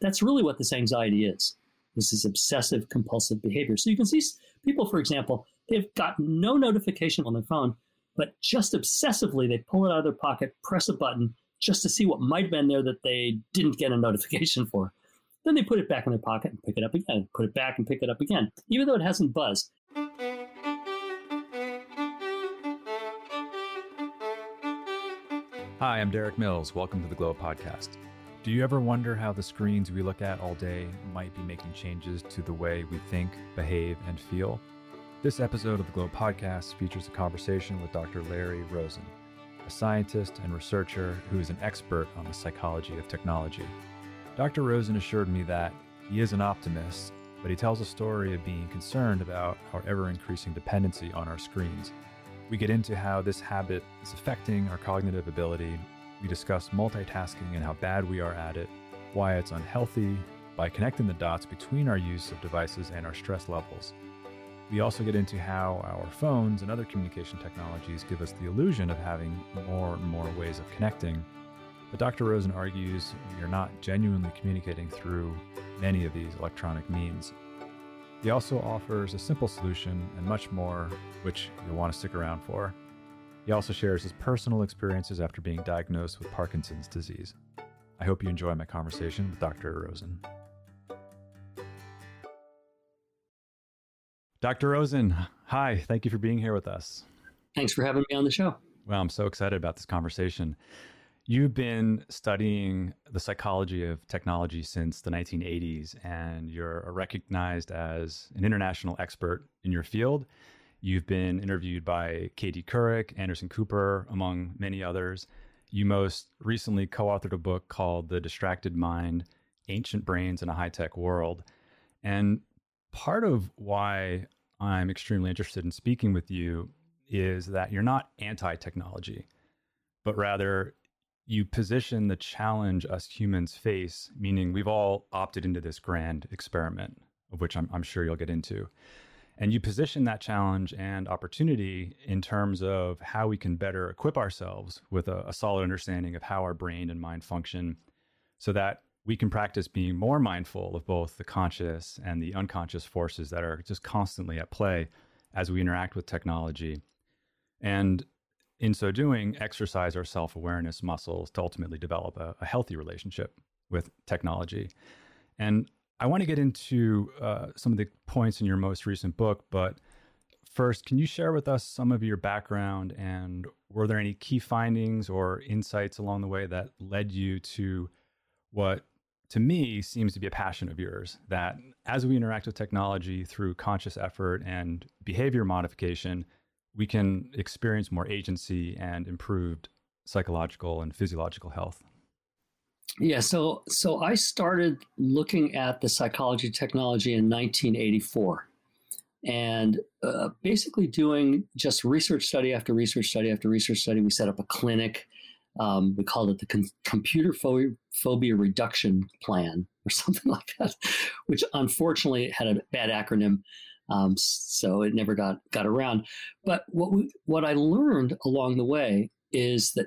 that's really what this anxiety is. This is obsessive compulsive behavior. So you can see people, for example, they've got no notification on their phone, but just obsessively they pull it out of their pocket, press a button just to see what might have been there that they didn't get a notification for. Then they put it back in their pocket and pick it up again, put it back and pick it up again, even though it hasn't buzzed. Hi, I'm Derik Mills. Welcome to the Glo Podcast. Do you ever wonder how the screens we look at all day might be making changes to the way we think, behave, and feel? This episode of the Glo Podcast features a conversation with Dr. Larry Rosen, a scientist and researcher who is an expert on the psychology of technology. Dr. Rosen assured me that he is an optimist, but he tells a story of being concerned about our ever increasing dependency on our screens we get into how this habit is affecting our cognitive ability. We discuss multitasking and how bad we are at it, why it's unhealthy, by connecting the dots between our use of devices and our stress levels. We also get into how our phones and other communication technologies give us the illusion of having more and more ways of connecting. But Dr. Rosen argues we are not genuinely communicating through many of these electronic means. He also offers a simple solution and much more, which you'll want to stick around for. He also shares his personal experiences after being diagnosed with Parkinson's disease. I hope you enjoy my conversation with Dr. Rosen. Dr. Rosen, hi, thank you for being here with us. Thanks for having me on the show. Well, I'm so excited about this conversation. You've been studying the psychology of technology since the 1980s, and you're recognized as an international expert in your field. You've been interviewed by Katie Couric, Anderson Cooper, among many others. You most recently co authored a book called The Distracted Mind Ancient Brains in a High Tech World. And part of why I'm extremely interested in speaking with you is that you're not anti technology, but rather you position the challenge us humans face, meaning we've all opted into this grand experiment, of which I'm, I'm, sure you'll get into. And you position that challenge and opportunity in terms of how we can better equip ourselves with a, a solid understanding of how our brain and mind function so that we can practice being more mindful of both the conscious and the unconscious forces that are just constantly at play as we interact with technology. And in so doing, exercise our self awareness muscles to ultimately develop a, a, healthy relationship with technology. And I want to get into uh, some of the points in your most recent book, but first, can you share with us some of your background and were there any key findings or insights along the way that led you to what to me seems to be a passion of yours that as we interact with technology through conscious effort and behavior modification, we can experience more agency and improved psychological and physiological health. Yeah, so so I started looking at the psychology technology in 1984, and uh, basically doing just research study after research study after research study. We set up a clinic. Um, we called it the Computer Phobia, Phobia Reduction Plan or something like that, which unfortunately had a bad acronym. Um, so it never got got around. But what we, what I learned along the way is that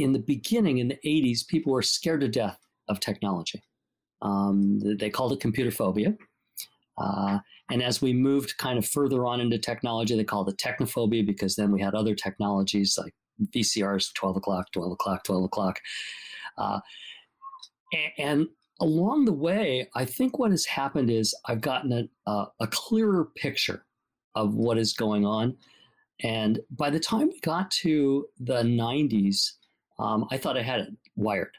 in the beginning, in the 80s, people were scared to death of technology. Um, they called it computer phobia. Uh, and as we moved kind of further on into technology, they called it technophobia because then we had other technologies like VCRs, 12 o'clock, 12 o'clock, 12 o'clock. Uh, and along the way, I think what has happened is I've gotten a, uh, a clearer picture of what is going on. And by the time we got to the 90s, um, I thought I had it wired.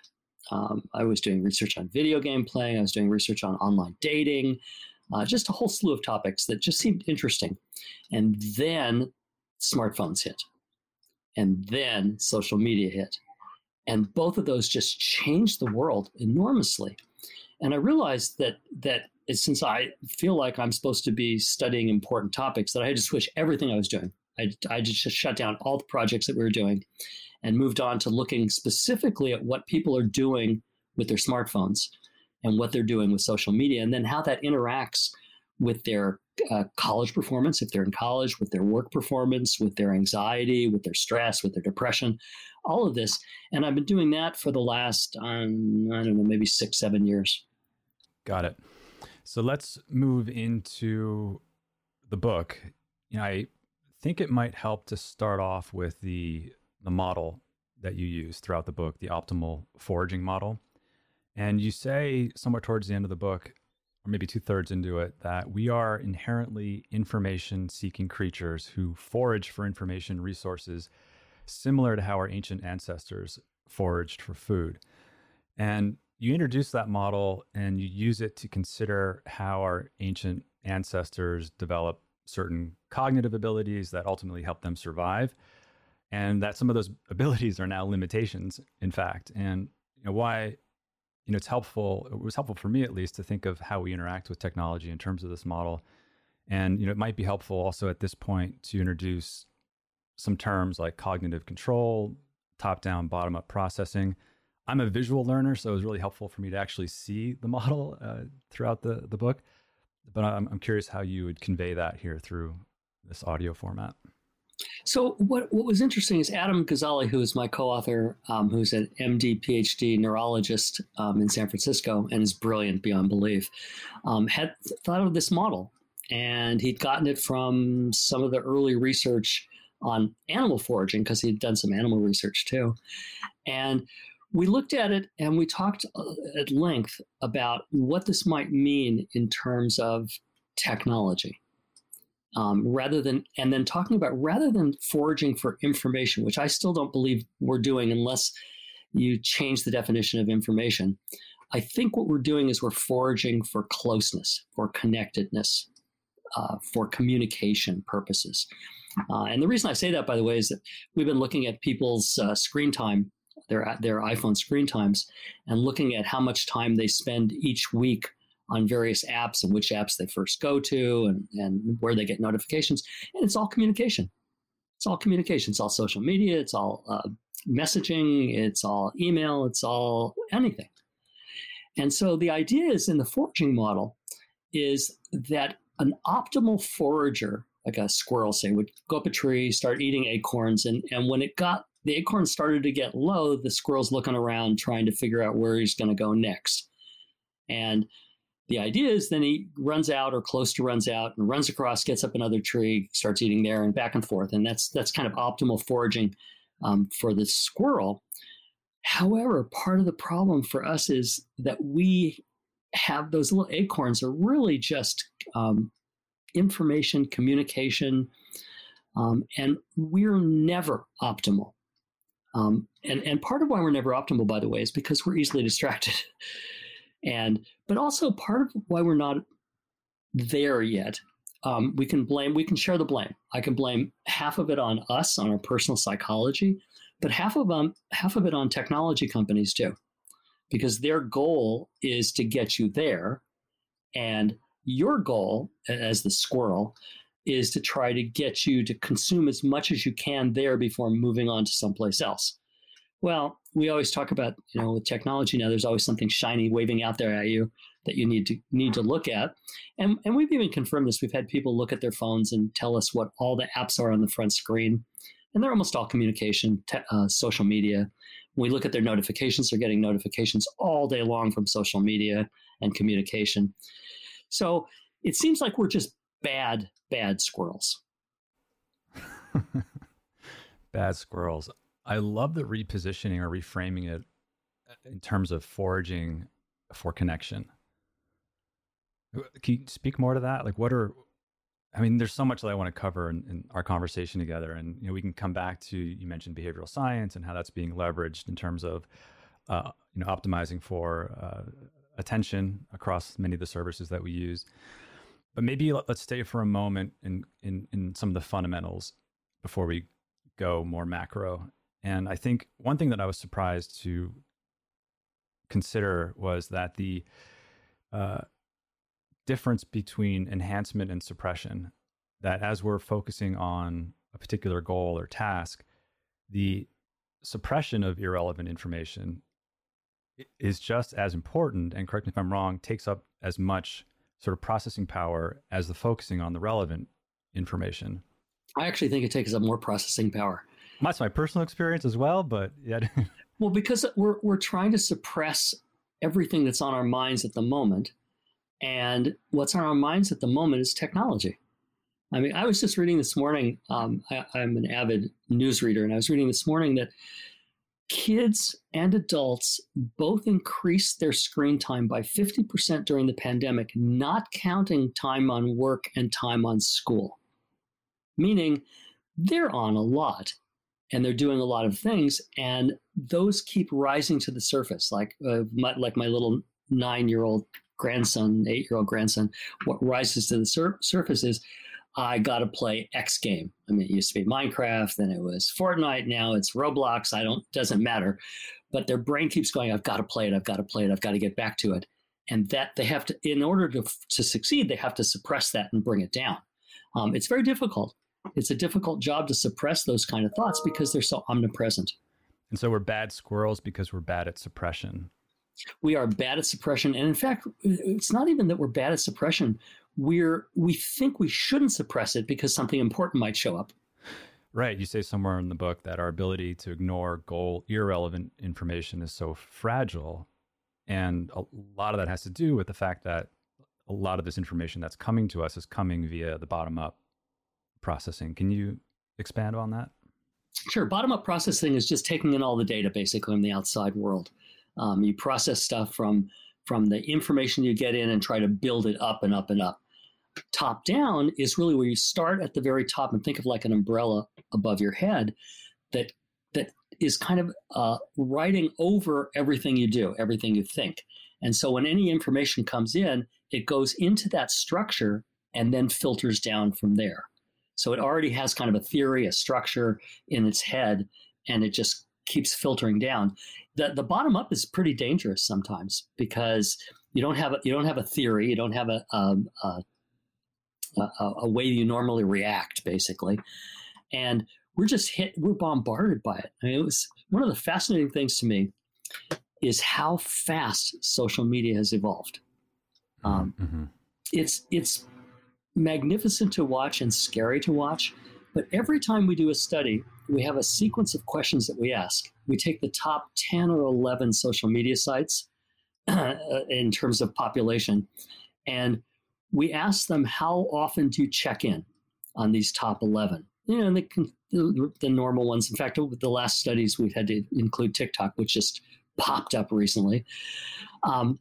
Um, I was doing research on video game playing, I was doing research on online dating, uh, just a whole slew of topics that just seemed interesting. And then smartphones hit, and then social media hit. And both of those just changed the world enormously. And I realized that that since I feel like I'm supposed to be studying important topics, that I had to switch everything I was doing. I, I just shut down all the projects that we were doing and moved on to looking specifically at what people are doing with their smartphones and what they're doing with social media, and then how that interacts with their uh, college performance, if they're in college, with their work performance, with their anxiety, with their stress, with their depression, all of this. And I've been doing that for the last, um, I don't know, maybe six, seven years. Got it. So let's move into the book. You know, I think it might help to start off with the the model that you use throughout the book, the optimal foraging model. And you say somewhere towards the end of the book, or maybe two thirds into it, that we are inherently information seeking creatures who forage for information resources similar to how our ancient ancestors foraged for food. And you introduce that model and you use it to consider how our ancient ancestors develop certain cognitive abilities that ultimately help them survive and that some of those abilities are now limitations in fact. And you know why you know it's helpful it was helpful for me at least to think of how we interact with technology in terms of this model. And you know it might be helpful also at this point to introduce some terms like cognitive control top down bottom up processing. I'm a visual learner so it was really helpful for me to actually see the model uh, throughout the the book. But I'm, I'm curious how you would convey that here through this audio format so what what was interesting is Adam Gazzaley, who is my co-author, um, who's an MD, PhD neurologist um, in San Francisco and is brilliant beyond belief, um, had thought of this model, and he'd gotten it from some of the early research on animal foraging because he'd done some animal research too, and we looked at it and we talked uh, at length about what this might mean in terms of technology um, rather than and then talking about rather than foraging for information, which I still don't believe we're doing unless you change the definition of information. I think what we're doing is we're foraging for closeness, for connectedness, uh, for communication purposes. Uh, and the reason I say that, by the way, is that we've been looking at people's uh, screen time, their their iPhone screen times, and looking at how much time they spend each week on various apps and which apps they first go to and, and where they get notifications. And it's all communication. It's all communication. It's all social media. It's all uh, messaging. It's all email. It's all anything. And so the idea is in the foraging model is that an optimal forager, like a squirrel, say, would go up a tree, start eating acorns, and, and when it got the acorns started to get low, the squirrel's looking around trying to figure out where he's going to go next. And the idea is then he runs out or close to runs out and runs across, gets up another tree, starts eating there, and back and forth. And that's that's kind of optimal foraging um, for the squirrel. However, part of the problem for us is that we have those little acorns are really just um, information, communication, um, and we're never optimal. Um, and, and part of why we're never optimal, by the way, is because we're easily distracted. and but also part of why we're not there yet um, we can blame we can share the blame. I can blame half of it on us on our personal psychology but half of them half of it on technology companies too because their goal is to get you there and your goal as the squirrel is to try to get you to consume as much as you can there before moving on to someplace else. Well, we always talk about, you know, with technology now, there's always something shiny waving out there at you that you need to need to look at. And and we've even confirmed this. We've had people look at their phones and tell us what all the apps are on the front screen. And they're almost all communication, te- uh, social media. We look at their notifications, they're getting notifications all day long from social media and communication. So it seems like we're just bad, bad squirrels. bad squirrels. I love the repositioning or reframing it uh, in terms of foraging for connection. Uh, can you speak more to that? Like, what are, I mean, there's so much that I want to cover in, in, our conversation together. And, you know, we can come back to, you mentioned behavioral science and how that's being leveraged in terms of, uh, you know, optimizing for uh, attention across many of the services that we use. But maybe let's stay for a moment in, in, in some of the fundamentals before we go more macro and I think one thing that I was surprised to consider was that the uh, difference between enhancement and suppression, that as we're focusing on a particular goal or task, the suppression of irrelevant information is just as important, and correct me if I'm wrong, takes up as much sort of processing power as the focusing on the relevant information. I actually think it takes up more processing power. That's my personal experience as well, but yeah. well, because we're we're trying to suppress everything that's on our minds at the moment, And what's on our minds at the moment is technology. I mean, I was just reading this morning. Um, I, I'm an avid news reader, and I was reading this morning that kids and adults both increased their screen time by 50% during the pandemic, not counting time on work and time on school. Meaning they're on a lot and they're doing a lot of things, and those keep rising to the surface. Like, uh, my, like my little nine year old grandson, eight year old grandson, what rises to the sur- surface is I got to play X game. I mean, it used to be Minecraft, then it was Fortnite, now it's Roblox. I don't, doesn't matter. But their brain keeps going, I've got to play it, I've got to play it, I've got to get back to it. And that they have to, in order to, to succeed, they have to suppress that and bring it down. Um, it's very difficult. It's a difficult job to suppress those kind of thoughts because they're so omnipresent. And so we're bad squirrels because we're bad at suppression. We are bad at suppression. And in fact, it's not even that we're bad at suppression we're we think we shouldn't suppress it because something important might show up. Right. You say somewhere in the book that our ability to ignore goal irrelevant information is so fragile. And a lot of that has to do with the fact that a lot of this information that's coming to us is coming via the bottom up processing. Can you expand on that? Sure. Bottom up processing is just taking in all the data basically in the outside world. Um, you process stuff from from the information you get in and try to build it up and up and up. Top down is really where you start at the very top and think of like an umbrella above your head that that is kind of uh, writing over everything you do, everything you think. And so when any information comes in, it goes into that structure and then filters down from there. So it already has kind of a theory, a structure in its head, and it just keeps filtering down. The the bottom up is pretty dangerous sometimes because you don't have a, you don't have a theory, you don't have a, um, a, a, a way you normally react, basically, and we're just hit, we're bombarded by it. I mean, it was one of the fascinating things to me is how fast social media has evolved. Um, mm-hmm. It's it's magnificent to watch and scary to watch, but every time we do a study, we have a sequence of questions that we ask. We take the top 10 or 11 social media sites in terms of population, and we ask them how often do you check in on these top 11? You know, the, the, the normal ones. In fact, the last studies, we've had to include TikTok, which just popped up recently. Um,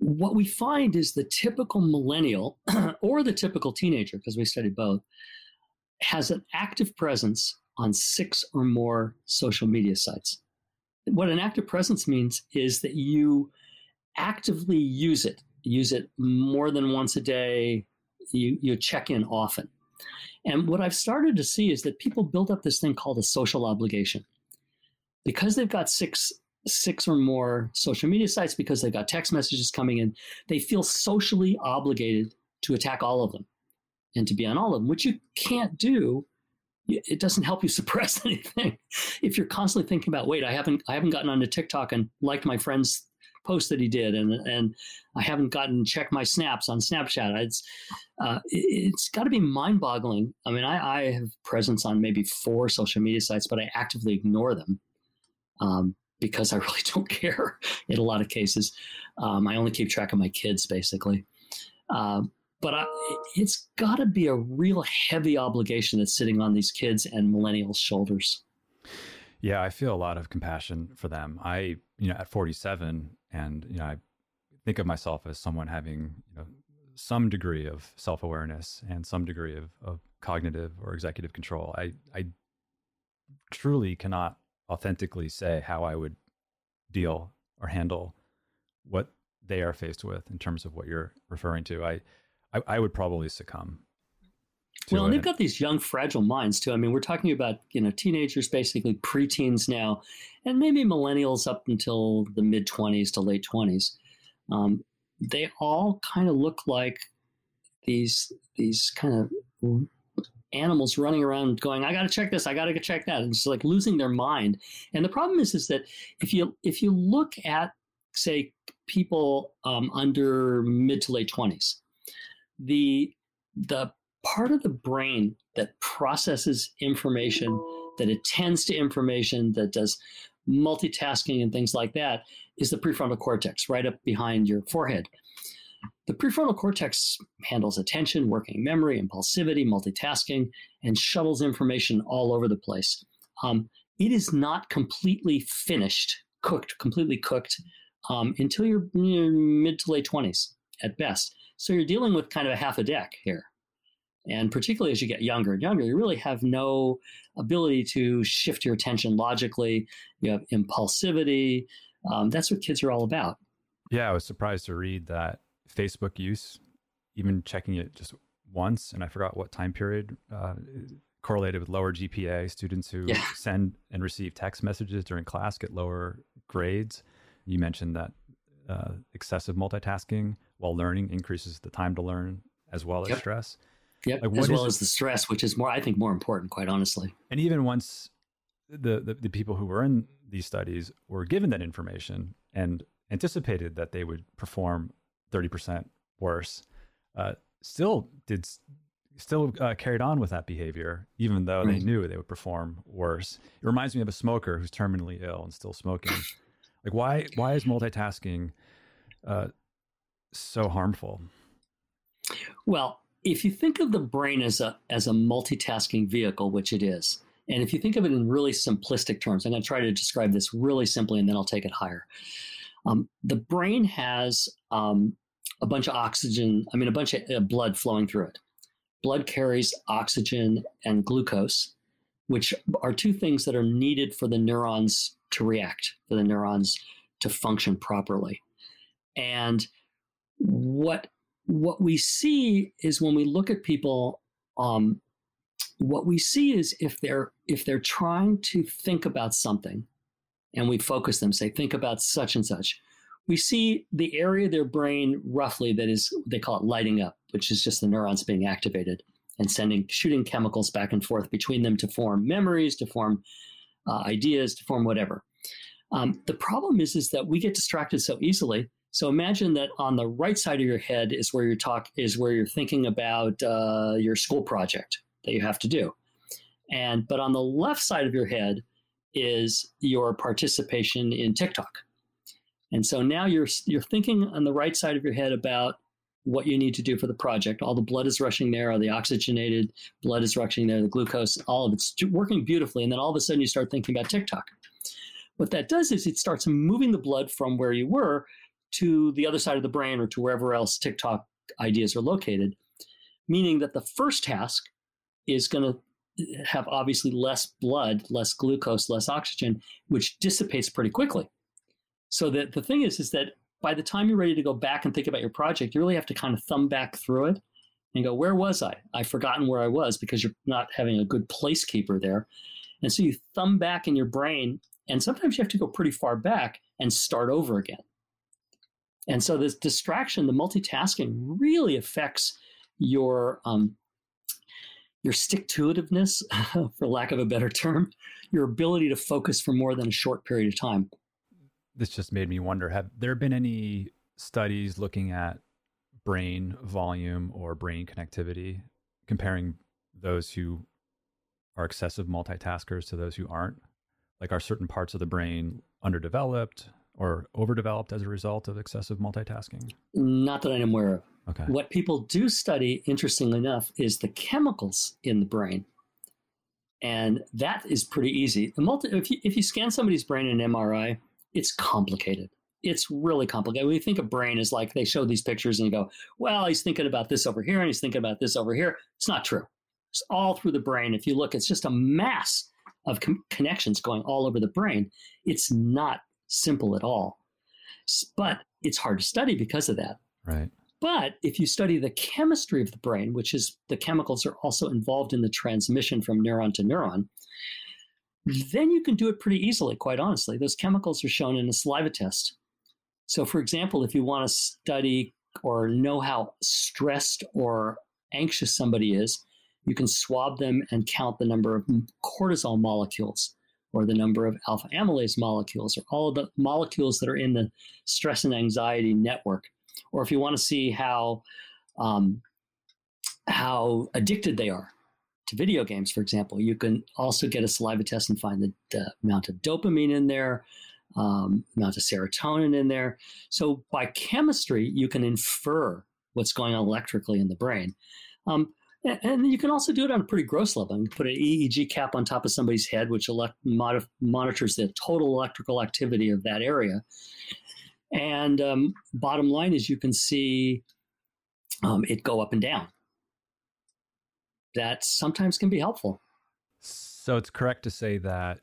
what we find is the typical millennial or the typical teenager, because we studied both, has an active presence on six or more social media sites. What an active presence means is that you actively use it, use it more than once a day, you, you check in often. And what I've started to see is that people build up this thing called a social obligation. Because they've got six six or more social media sites because they've got text messages coming in, they feel socially obligated to attack all of them and to be on all of them, which you can't do. It doesn't help you suppress anything. If you're constantly thinking about, wait, I haven't, I haven't gotten onto TikTok and liked my friend's post that he did, and and I haven't gotten check my snaps on Snapchat. It's uh, it's got to be mind boggling. I mean, I, I have presence on maybe four social media sites, but I actively ignore them. Um, because I really don't care in a lot of cases. Um, I only keep track of my kids, basically. Um, but I, it's got to be a real heavy obligation that's sitting on these kids and millennials' shoulders. Yeah, I feel a lot of compassion for them. I, you know, at 47, and you know, I think of myself as someone having, you know, some degree of self-awareness and some degree of, of cognitive or executive control. I, I truly cannot authentically say how I would deal or handle what they are faced with in terms of what you're referring to. I, I, I would probably succumb. Well, and they've got these young, fragile minds too. I mean, we're talking about you know teenagers, basically preteens now, and maybe millennials up until the mid twenties to late twenties. Um, they all kind of look like these these kind of animals running around going i got to check this i got to check that it's like losing their mind and the problem is is that if you if you look at say people um, under mid to late 20s the the part of the brain that processes information, that attends to information, that does multitasking and things like that, is the prefrontal cortex, right up behind your forehead. The prefrontal cortex handles attention, working memory, impulsivity, multitasking, and shuttles information all over the place. Um, it is not completely finished, cooked, completely cooked um, until you're, you're mid to late 20s at best. So you're dealing with kind of a half a deck here. And particularly as you get younger and younger, you really have no ability to shift your attention logically. You have impulsivity. Um, that's what kids are all about. Yeah, I was surprised to read that Facebook use, even checking it just once, and I forgot what time period, uh, correlated with lower GPA. Students who yeah. send and receive text messages during class get lower grades. You mentioned that uh, excessive multitasking while learning increases the time to learn as well yep. as stress. Yep, like as well as the stress, which is more, I think, more important, quite honestly. And even once the, the, the people who were in these studies were given that information and anticipated that they would perform 30% worse, uh, still did still uh, carried on with that behavior, even though they knew they would perform worse. It reminds me of a smoker who's terminally ill and still smoking. like, why why is multitasking uh, so harmful? Well, if you think of the brain as a as a multitasking vehicle, which it is, and if you think of it in really simplistic terms, I'm going to try to describe this really simply, and then I'll take it higher. Um, the brain has um, a bunch of oxygen, I mean, a bunch of uh, blood flowing through it. Blood carries oxygen and glucose, which are two things that are needed for the neurons to react, for the neurons to function properly. And what what we see is when we look at people, um, what we see is if they're if they're trying to think about something, and we focus them, say, think about such and such, we see the area of their brain roughly that is they call it lighting up, which is just the neurons being activated and sending shooting chemicals back and forth between them to form memories, to form uh, ideas, to form whatever. Um, the problem is is that we get distracted so easily. So imagine that on the right side of your head is where you're talk is where you're thinking about uh, your school project that you have to do, and but on the left side of your head is your participation in TikTok. And so now you're you're thinking on the right side of your head about what you need to do for the project. All the blood is rushing there, all the oxygenated blood is rushing there, the glucose, all of it's working beautifully. And then all of a sudden you start thinking about TikTok. What that does is it starts moving the blood from where you were to the other side of the brain or to wherever else TikTok ideas are located, meaning that the first task is going to eh, have obviously less blood, less glucose, less oxygen, which dissipates pretty quickly. So that the thing is, is that by the time you're ready to go back and think about your project, you really have to kind of thumb back through it and go, where was I? I've forgotten where I was because you're not having a good placekeeper there. And so you thumb back in your brain, and sometimes you have to go pretty far back and start over again. And so this distraction, the multitasking, really affects your um, your stick to itiveness, for lack of a better term, your ability to focus for more than a short period of time. This just made me wonder have there been any studies looking at brain volume or brain connectivity, comparing those who are excessive multitaskers to those who aren't? Like, are certain parts of the brain underdeveloped or overdeveloped as a result of excessive multitasking? Not that I'm aware of. Okay. What people do study, interestingly enough, is the chemicals in the brain. And that is pretty easy. Multi, if, you, if you scan somebody's brain in MRI, it's complicated. It's really complicated. We think of brain as like they show these pictures and you go, well, he's thinking about this over here and he's thinking about this over here. It's not true. It's all through the brain. If you look, it's just a mass of com- connections going all over the brain. It's not simple at all. But it's hard to study because of that. Right. But if you study the chemistry of the brain, which is the chemicals are also involved in the transmission from neuron to neuron, then you can do it pretty easily, quite honestly. Those chemicals are shown in a saliva test. So, for example, if you want to study or know how stressed or anxious somebody is, you can swab them and count the number of cortisol molecules or the number of alpha amylase molecules or all of the molecules that are in the stress and anxiety network or if you want to see how um, how addicted they are to video games, for example, you can also get a saliva test and find the, the amount of dopamine in there, um, amount of serotonin in there. So by chemistry, you can infer what's going on electrically in the brain. Um, and you can also do it on a pretty gross level. You can put an EEG cap on top of somebody's head, which elect- monitors the total electrical activity of that area. And um, bottom line is, you can see um, it go up and down. That sometimes can be helpful. So it's correct to say that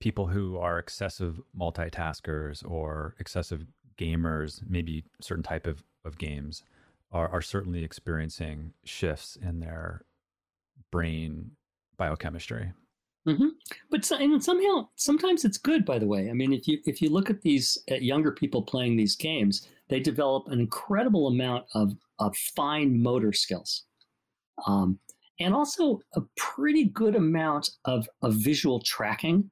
people who are excessive multitaskers or excessive gamers, maybe certain type of, of games, are, are certainly experiencing shifts in their brain biochemistry. Mm-hmm. But so, and somehow, sometimes it's good. By the way, I mean, if you if you look at these at younger people playing these games, they develop an incredible amount of of fine motor skills, um, and also a pretty good amount of of visual tracking.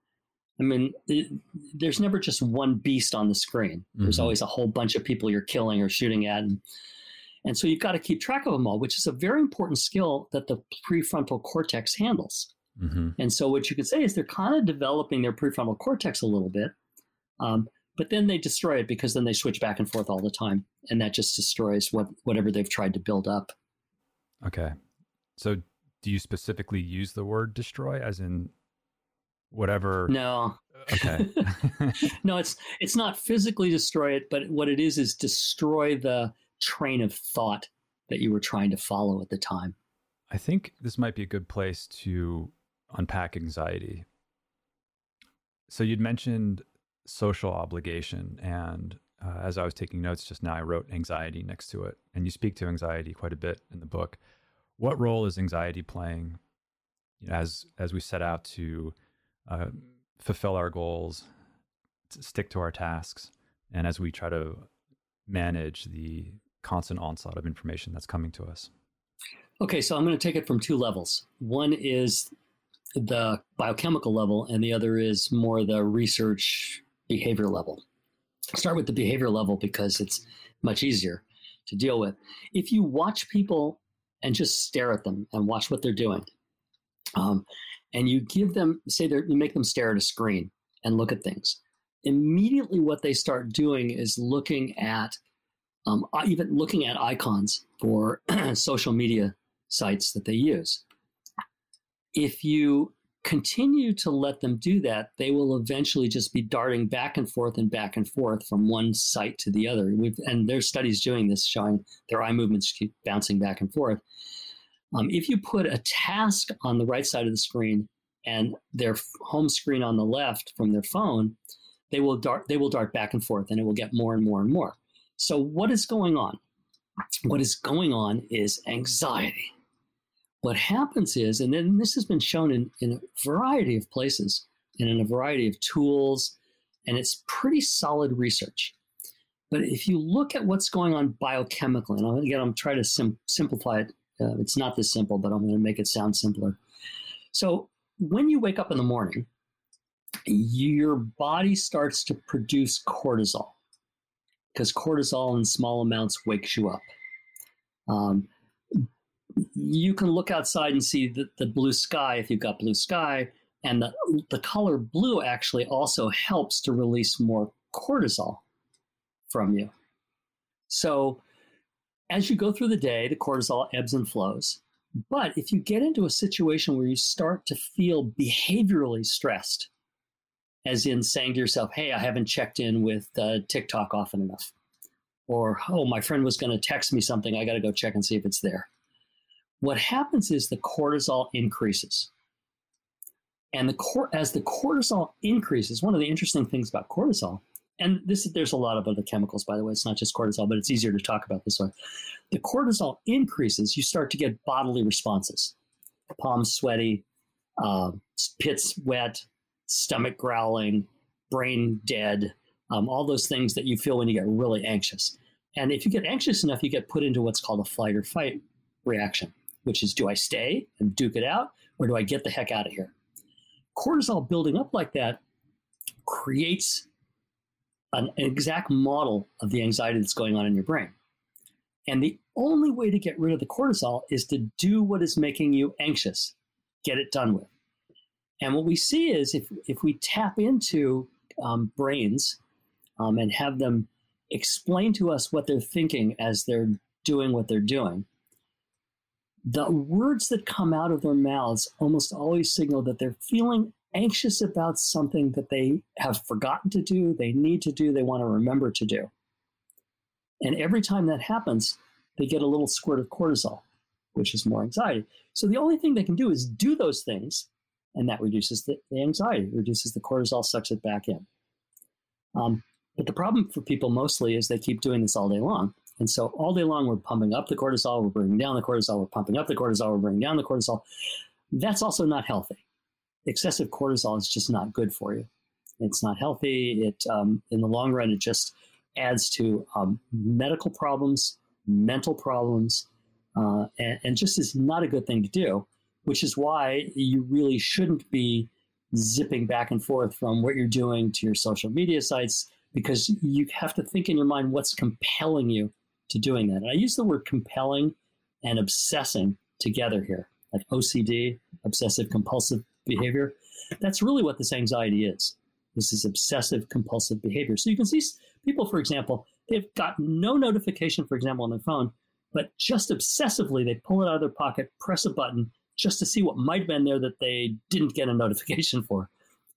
I mean, it, there's never just one beast on the screen. There's mm-hmm. always a whole bunch of people you're killing or shooting at, and and so you've got to keep track of them all, which is a very important skill that the prefrontal cortex handles. Mm-hmm. And so what you could say is they're kind of developing their prefrontal cortex a little bit, um, but then they destroy it because then they switch back and forth all the time, and that just destroys what whatever they've tried to build up. Okay, so do you specifically use the word destroy, as in whatever? No. Okay. no, it's it's not physically destroy it, but what it is is destroy the train of thought that you were trying to follow at the time. I think this might be a good place to unpack anxiety. So you'd mentioned social obligation, and uh, as I was taking notes just now, I wrote anxiety next to it, and you speak to anxiety quite a bit in the book. What role is anxiety playing as as we set out to uh, fulfill our goals, to stick to our tasks, and as we try to manage the constant onslaught of information that's coming to us? Okay, so I'm going to take it from two levels. One is the biochemical level, and the other is more the research behavior level. I'll start with the behavior level because it's much easier to deal with. If you watch people and just stare at them and watch what they're doing, um, and you give them, say, you make them stare at a screen and look at things, immediately what they start doing is looking at um, even looking at icons for social media sites that they use. If you continue to let them do that, they will eventually just be darting back and forth and back and forth from one site to the other. We've, and there's studies doing this showing their eye movements keep bouncing back and forth. Um, if you put a task on the right side of the screen and their home screen on the left from their phone, they will dart they will dart back and forth and it will get more and more and more. So, what is going on? What is going on is anxiety. What happens is, and then this has been shown in, in a variety of places and in a variety of tools, and it's pretty solid research. But if you look at what's going on biochemically, and again, I'm trying to sim- simplify it. Uh, it's not this simple, but I'm going to make it sound simpler. So, when you wake up in the morning, your body starts to produce cortisol because cortisol in small amounts wakes you up. Um, you can look outside and see the, the blue sky if you've got blue sky, and the, the color blue actually also helps to release more cortisol from you. So, as you go through the day, the cortisol ebbs and flows. But if you get into a situation where you start to feel behaviorally stressed, as in saying to yourself, hey, I haven't checked in with uh, TikTok often enough. Or, oh, my friend was going to text me something. I got to go check and see if it's there. What happens is the cortisol increases. And the cor- as the cortisol increases, one of the interesting things about cortisol, and this there's a lot of other chemicals, by the way, it's not just cortisol, but it's easier to talk about this way. The cortisol increases, you start to get bodily responses palms sweaty, uh, pits wet, stomach growling, brain dead, um, all those things that you feel when you get really anxious. And if you get anxious enough, you get put into what's called a flight or fight reaction, which is do I stay and duke it out or do I get the heck out of here? Cortisol building up like that creates an exact model of the anxiety that's going on in your brain. And the only way to get rid of the cortisol is to do what is making you anxious, get it done with. And what we see is if, if we tap into um, brains um, and have them explain to us what they're thinking as they're doing what they're doing, the words that come out of their mouths almost always signal that they're feeling anxious about something that they have forgotten to do, they need to do, they want to remember to do. And every time that happens, they get a little squirt of cortisol, which is more anxiety. So the only thing they can do is do those things, and that reduces the, the anxiety, reduces the cortisol, sucks it back in. Um, but the problem for people mostly is they keep doing this all day long. And so all day long, we're pumping up the cortisol, we're bringing down the cortisol, we're pumping up the cortisol, we're bringing down the cortisol. That's also not healthy. Excessive cortisol is just not good for you. It's not healthy. It, um, in the long run, it just adds to um, medical problems, mental problems, uh, and, and just is not a good thing to do. Which is why you really shouldn't be zipping back and forth from what you're doing to your social media sites because you have to think in your mind what's compelling you to doing that. And I use the word compelling and obsessing together here, like OCD, obsessive compulsive behavior. That's really what this anxiety is. This is obsessive compulsive behavior. So you can see people, for example, they've got no notification, for example, on their phone, but just obsessively they pull it out of their pocket, press a button just to see what might have been there that they didn't get a notification for.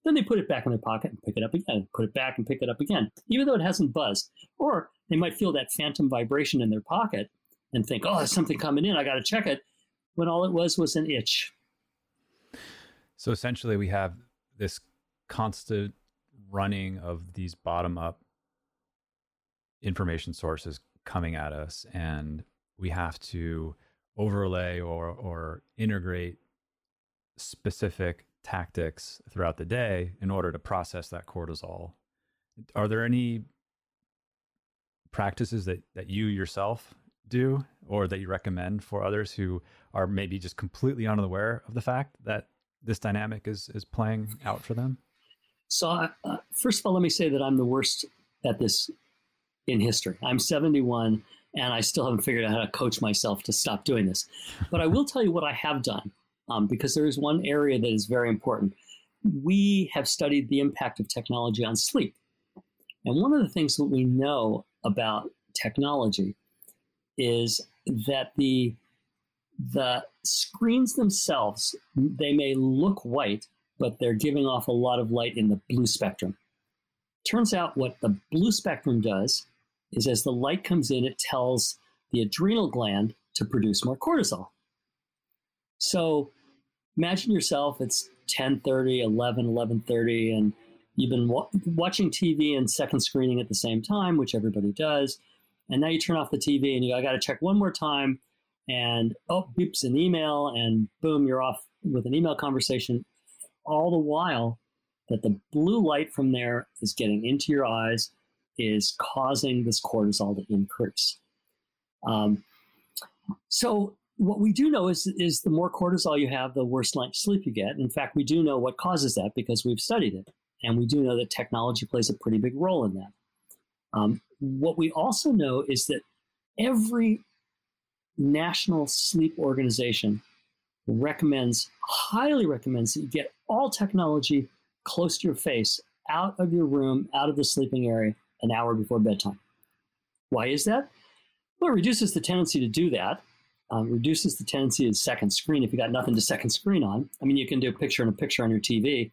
Then they put it back in their pocket and pick it up again, put it back and pick it up again, even though it hasn't buzzed. Or they might feel that phantom vibration in their pocket and think, oh, there's something coming in. I got to check it. When all it was was an itch. So essentially, we have this constant running of these bottom up information sources coming at us, and we have to overlay or, or integrate specific tactics throughout the day in order to process that cortisol. Are there any practices that, that you yourself do or that you recommend for others who are maybe just completely unaware of the fact that this dynamic is, is playing out for them? So, uh, first of all, let me say that I'm the worst at this in history. I'm 71 and I still haven't figured out how to coach myself to stop doing this. But I will tell you what I have done um, because there is one area that is very important. We have studied the impact of technology on sleep. And one of the things that we know about technology is that the the screens themselves they may look white but they're giving off a lot of light in the blue spectrum. Turns out what the blue spectrum does is as the light comes in it tells the adrenal gland to produce more cortisol. So imagine yourself, it's 10.30, 11, 11.30, and you've been wa- watching TV and second screening at the same time, which everybody does. And now you turn off the TV and you go, I got to check one more time. And oh, beeps an email, and boom, you're off with an email conversation. All the while that the blue light from there is getting into your eyes, is causing this cortisol to increase. Um, so what we do know is, is the more cortisol you have, the worse sleep you get. In fact, we do know what causes that because we've studied it. And we do know that technology plays a pretty big role in that. Um, what we also know is that every national sleep organization recommends, highly recommends that you get all technology close to your face, out of your room, out of the sleeping area, an hour before bedtime. Why is that? Well, it reduces the tendency to do that um, reduces the tendency of second screen if you got nothing to second screen on. I mean, you can do a picture in a picture on your TV.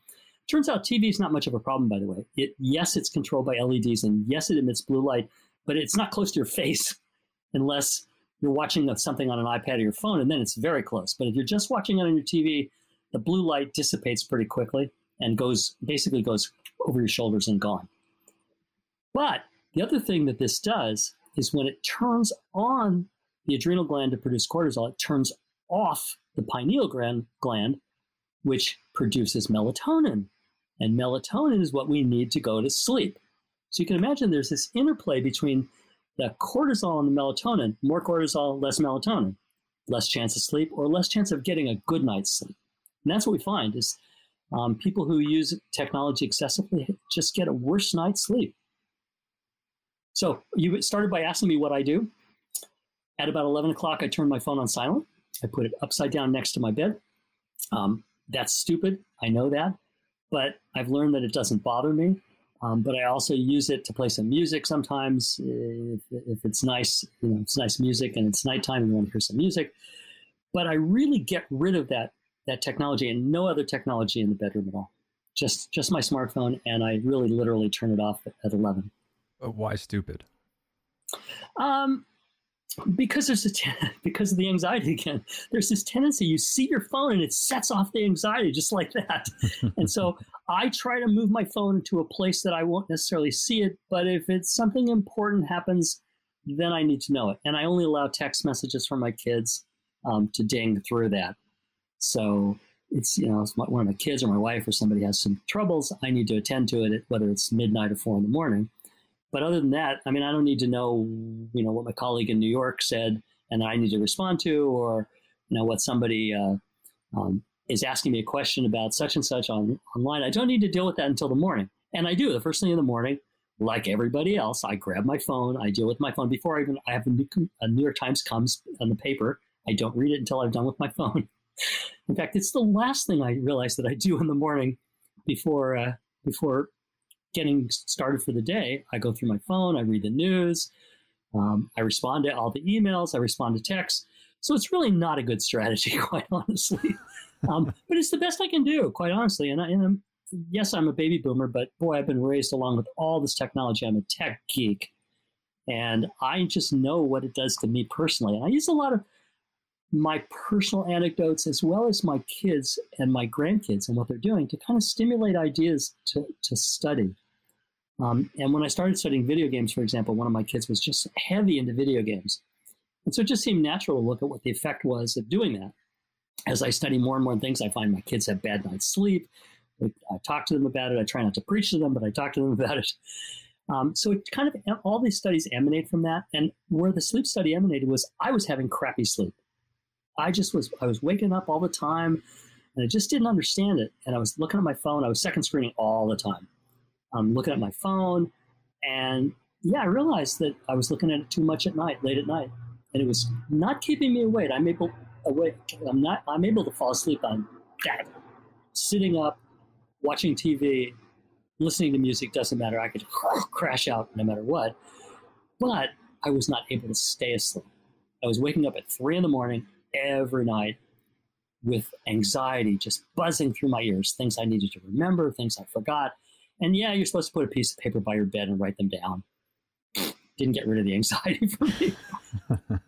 Turns out TV is not much of a problem, by the way. It yes, it's controlled by LEDs, and yes, it emits blue light, but it's not close to your face unless you're watching something on an iPad or your phone, and then it's very close. But if you're just watching it on your TV, the blue light dissipates pretty quickly and goes basically goes over your shoulders and gone. But the other thing that this does is when it turns on the adrenal gland to produce cortisol, it turns off the pineal gland, gland, which produces melatonin. And melatonin is what we need to go to sleep. So you can imagine there's this interplay between the cortisol and the melatonin more cortisol, less melatonin, less chance of sleep, or less chance of getting a good night's sleep. And that's what we find is um, people who use technology excessively just get a worse night's sleep. So you started by asking me what I do. At about 11 o'clock, I turn my phone on silent. I put it upside down next to my bed. Um, that's stupid. I know that. But I've learned that it doesn't bother me. Um, but I also use it to play some music sometimes if, if it's nice, you know, it's nice music and it's nighttime and you want to hear some music. But I really get rid of that that technology and no other technology in the bedroom at all. Just just my smartphone, and I really literally turn it off at eleven. But Why stupid? Um, because there's a t- because of the anxiety again. There's this tendency you see your phone and it sets off the anxiety just like that. and so I try to move my phone to a place that I won't necessarily see it, but if it's something important happens, then I need to know it. And I only allow text messages from my kids um, to ding through that. So it's you know it's one of my kids or my wife or somebody has some troubles, I need to attend to it, whether it's midnight or four in the morning. But other than that, I mean, I don't need to know, you know, what my colleague in New York said and I need to respond to, or you know, what somebody uh, um, is asking me a question about such and such on online. I don't need to deal with that until the morning, and I do the first thing in the morning. Like everybody else, I grab my phone. I deal with my phone before I even I have a New, a New York Times comes on the paper. I don't read it until I've done with my phone. In fact, it's the last thing I realize that I do in the morning before uh, before getting started for the day, I go through my phone, I read the news, um, I respond to all the emails, I respond to texts. So it's really not a good strategy, quite honestly. Um, but it's the best I can do, quite honestly. And, I, I'm, yes, I'm a baby boomer, but boy, I've been raised along with all this technology. I'm a tech geek, and I just know what it does to me personally. And I use a lot of my personal anecdotes as well as my kids and my grandkids and what they're doing to kind of stimulate ideas to, to study. Um, and when I started studying video games, for example, one of my kids was just heavy into video games. And so it just seemed natural to look at what the effect was of doing that. As I study more and more things, I find my kids have bad night's sleep. I talk to them about it. I try not to preach to them, but I talk to them about it. Um, so it kind of all these studies emanate from that. And where the sleep study emanated was I was having crappy sleep. I just was I was waking up all the time, and I just didn't understand it. And I was looking at my phone. I was second screening all the time. I'm looking at my phone, and yeah, I realized that I was looking at it too much at night, late at night, and it was not keeping me awake. I'm able awake. I'm not. I'm able to fall asleep on that. Sitting up, watching TV, listening to music doesn't matter. I could crash out no matter what. But I was not able to stay asleep. I was waking up at three in the morning every night with anxiety just buzzing through my ears, things I needed to remember, things I forgot. And yeah, you're supposed to put a piece of paper by your bed and write them down. Didn't get rid of the anxiety for me.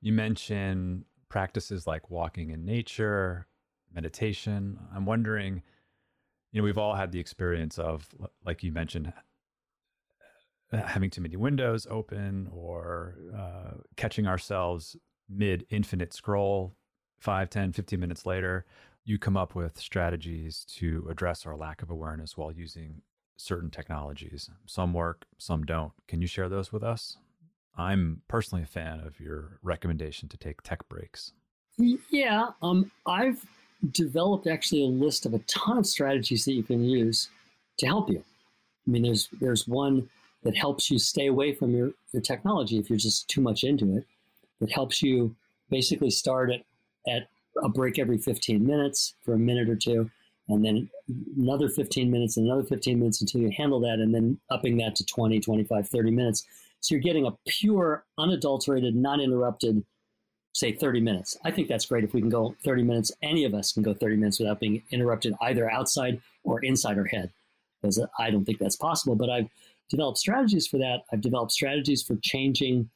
you mentioned practices like walking in nature, meditation. I'm wondering, you know, we've all had the experience of, like you mentioned, having too many windows open or uh, catching ourselves mid infinite scroll 5 10 15 minutes later you come up with strategies to address our lack of awareness while using certain technologies. Some work some don't. Can you share those with us? I'm personally a fan of your recommendation to take tech breaks. Yeah um, i've developed actually a list of a ton of strategies that you can use to help you. I mean there's there's one that helps you stay away from your, your technology if you're just too much into it that helps you basically start at, at a break every 15 minutes for a minute or two, and then another 15 minutes and another 15 minutes until you handle that, and then upping that to 20, 25, 30 minutes. So you're getting a pure, unadulterated, non interrupted, say 30 minutes. I think that's great if we can go 30 minutes. Any of us can go 30 minutes without being interrupted either outside or inside our head, because I don't think that's possible. But I've developed strategies for that. I've developed strategies for changing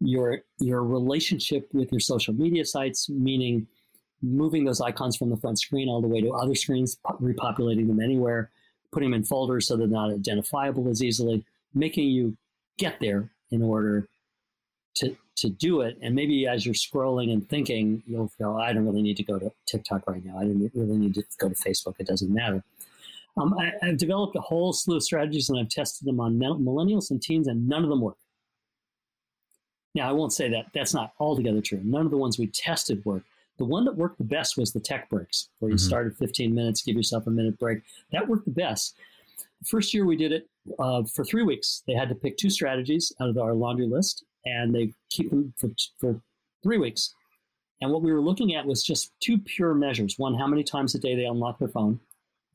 your your relationship with your social media sites, meaning moving those icons from the front screen all the way to other screens, repopulating them anywhere, putting them in folders so they're not identifiable as easily, making you get there in order to to do it. And maybe as you're scrolling and thinking, you'll feel, I don't really need to go to TikTok right now. I don't really need to go to Facebook. It doesn't matter. Um, I, have developed a whole slew of strategies and I've tested them on millennials and teens, and none of them work. Now, I won't say that that's not altogether true. None of the ones we tested work. The one that worked the best was the tech breaks, where you mm-hmm. started 15 minutes, give yourself a minute break. That worked the best. The first year we did it uh, for three weeks. They had to pick two strategies out of our laundry list, and they keep them for, for three weeks. And what we were looking at was just two pure measures: one, how many times a day they unlock their phone,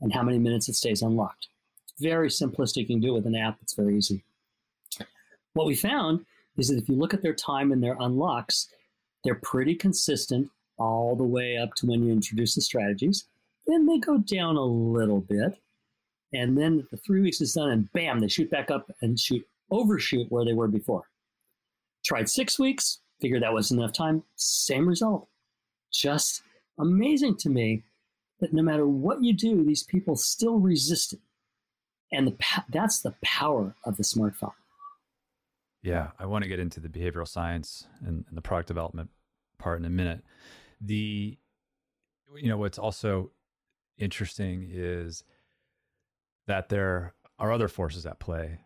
and how many minutes it stays unlocked. It's very simplistic. You can do it with an app. It's very easy. What we found is that if you look at their time and their unlocks, they're pretty consistent all the way up to when you introduce the strategies. Then they go down a little bit. And then the three weeks is done, and bam, they shoot back up and shoot overshoot where they were before. Tried six weeks, figured that wasn't enough time, same result. Just amazing to me that no matter what you do, these people still resist it. And the, that's the power of the smartphone. Yeah, I want to get into the behavioral science and, and the product development part in a minute. The, you know, what's also interesting is that there are other forces at play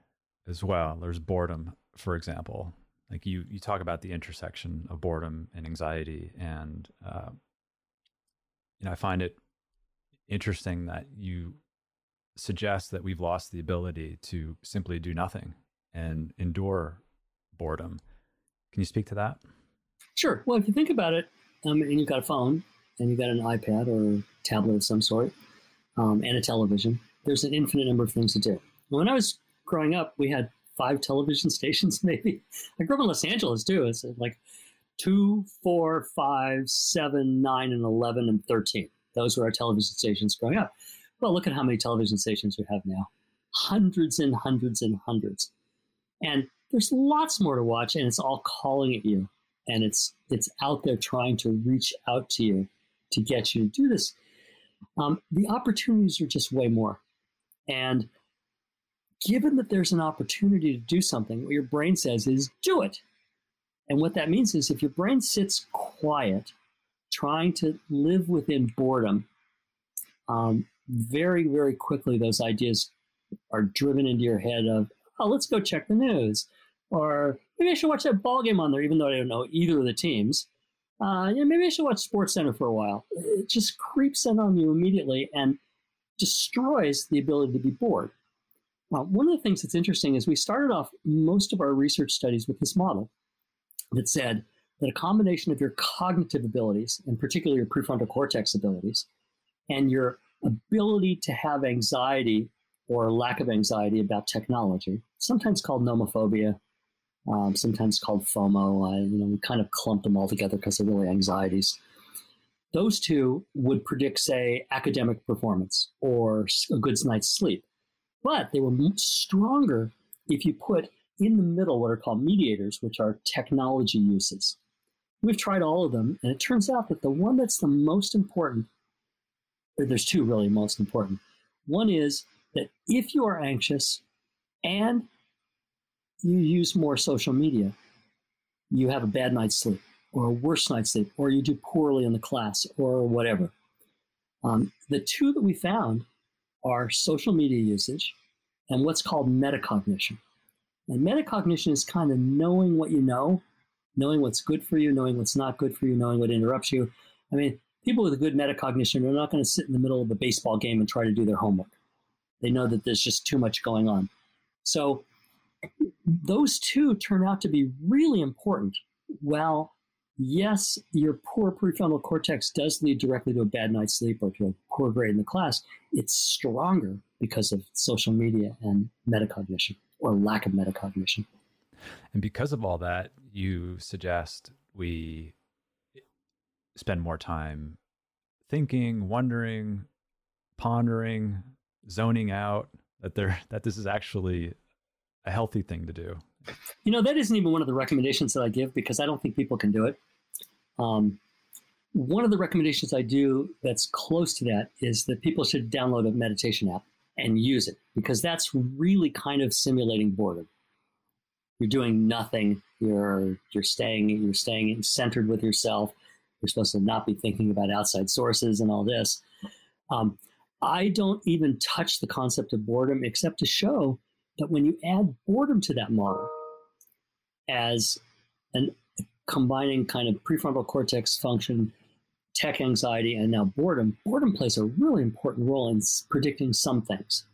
as well. There's boredom, for example. Like you, you talk about the intersection of boredom and anxiety, and uh, you know, I find it interesting that you suggest that we've lost the ability to simply do nothing and endure boredom. Can you speak to that? Sure. Well, if you think about it, um, and you've got a phone, and you've got an iPad or tablet of some sort, um, and a television, there's an infinite number of things to do. When I was growing up, we had five television stations, maybe. I grew up in Los Angeles too. It's like two, four, five, seven, nine, and 11, and 13. Those were our television stations growing up. Well, look at how many television stations we have now hundreds and hundreds and hundreds. And there's lots more to watch, and it's all calling at you. And it's it's out there trying to reach out to you to get you to do this. Um, the opportunities are just way more. And given that there's an opportunity to do something, what your brain says is do it. And what that means is if your brain sits quiet, trying to live within boredom, um, very, very quickly those ideas are driven into your head of, oh, let's go check the news. Or maybe I should watch that ball game on there, even though I don't know either of the teams. Uh, yeah, maybe I should watch Sports Center for a while. It just creeps in on you immediately and destroys the ability to be bored. Well, one of the things that's interesting is we started off most of our research studies with this model that said that a combination of your cognitive abilities, and particularly your prefrontal cortex abilities, and your ability to have anxiety or lack of anxiety about technology, sometimes called nomophobia, um, sometimes called FOMO. Uh, you know, we kind of clump them all together because they're really anxieties. Those two would predict, say, academic performance or a good night's sleep. But they were stronger if you put in the middle what are called mediators, which are technology uses. We've tried all of them, and it turns out that the one that's the most important, there's two really most important. One is that if you are anxious and you use more social media, you have a bad night's sleep or a worse night's sleep, or you do poorly in the class or whatever. Um, the two that we found are social media usage and what's called metacognition. And metacognition is kind of knowing what you know, knowing what's good for you, knowing what's not good for you, knowing what interrupts you. I mean, people with a good metacognition are not going to sit in the middle of a baseball game and try to do their homework. They know that there's just too much going on. So those two turn out to be really important. Well, yes, your poor prefrontal cortex does lead directly to a bad night's sleep or to a poor grade in the class. It's stronger because of social media and metacognition or lack of metacognition. And because of all that, you suggest we spend more time thinking, wondering, pondering, zoning out that there that this is actually a healthy thing to do. You know, that isn't even one of the recommendations that I give because I don't think people can do it. Um, one of the recommendations I do that's close to that is that people should download a meditation app and use it because that's really kind of simulating boredom. You're doing nothing. You're you're staying you're staying centered with yourself. You're supposed to not be thinking about outside sources and all this. Um, I don't even touch the concept of boredom except to show that when you add boredom to that model as an combining kind of prefrontal cortex function, tech anxiety, and now boredom, boredom plays a really important role in predicting some things.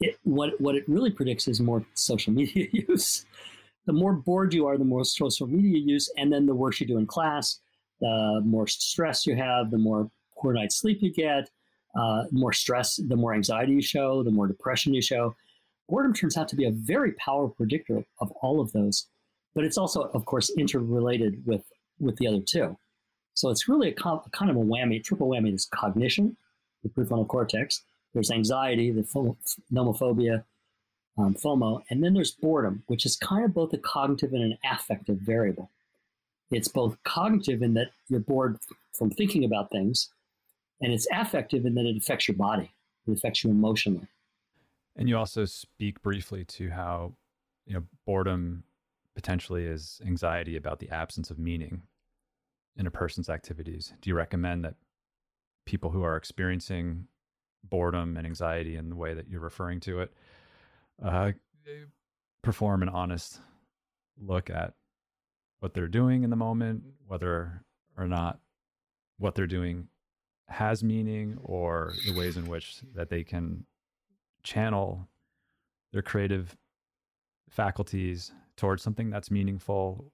It, what, what it really predicts is more social media use. The more bored you are, the more social media use, and then the worse you do in class, the more stress you have, the more poor night's sleep you get, uh, more stress, the more anxiety you show, the more depression you show. Boredom turns out to be a very powerful predictor of all of those, but it's also, of course, interrelated with with the other two. So it's really a, kind of a whammy, triple whammy. There's cognition, the prefrontal cortex. There's anxiety, the nomophobia, um, FOMO, and then there's boredom, which is kind of both a cognitive and an affective variable. It's both cognitive in that you're bored from thinking about things, and it's affective in that it affects your body, it affects you emotionally. And you also speak briefly to how you know boredom potentially is anxiety about the absence of meaning in a person's activities. Do you recommend that people who are experiencing boredom and anxiety in the way that you're referring to it uh, perform an honest look at what they're doing in the moment, whether or not what they're doing has meaning or the ways in which that they can channel their creative faculties towards something that's meaningful.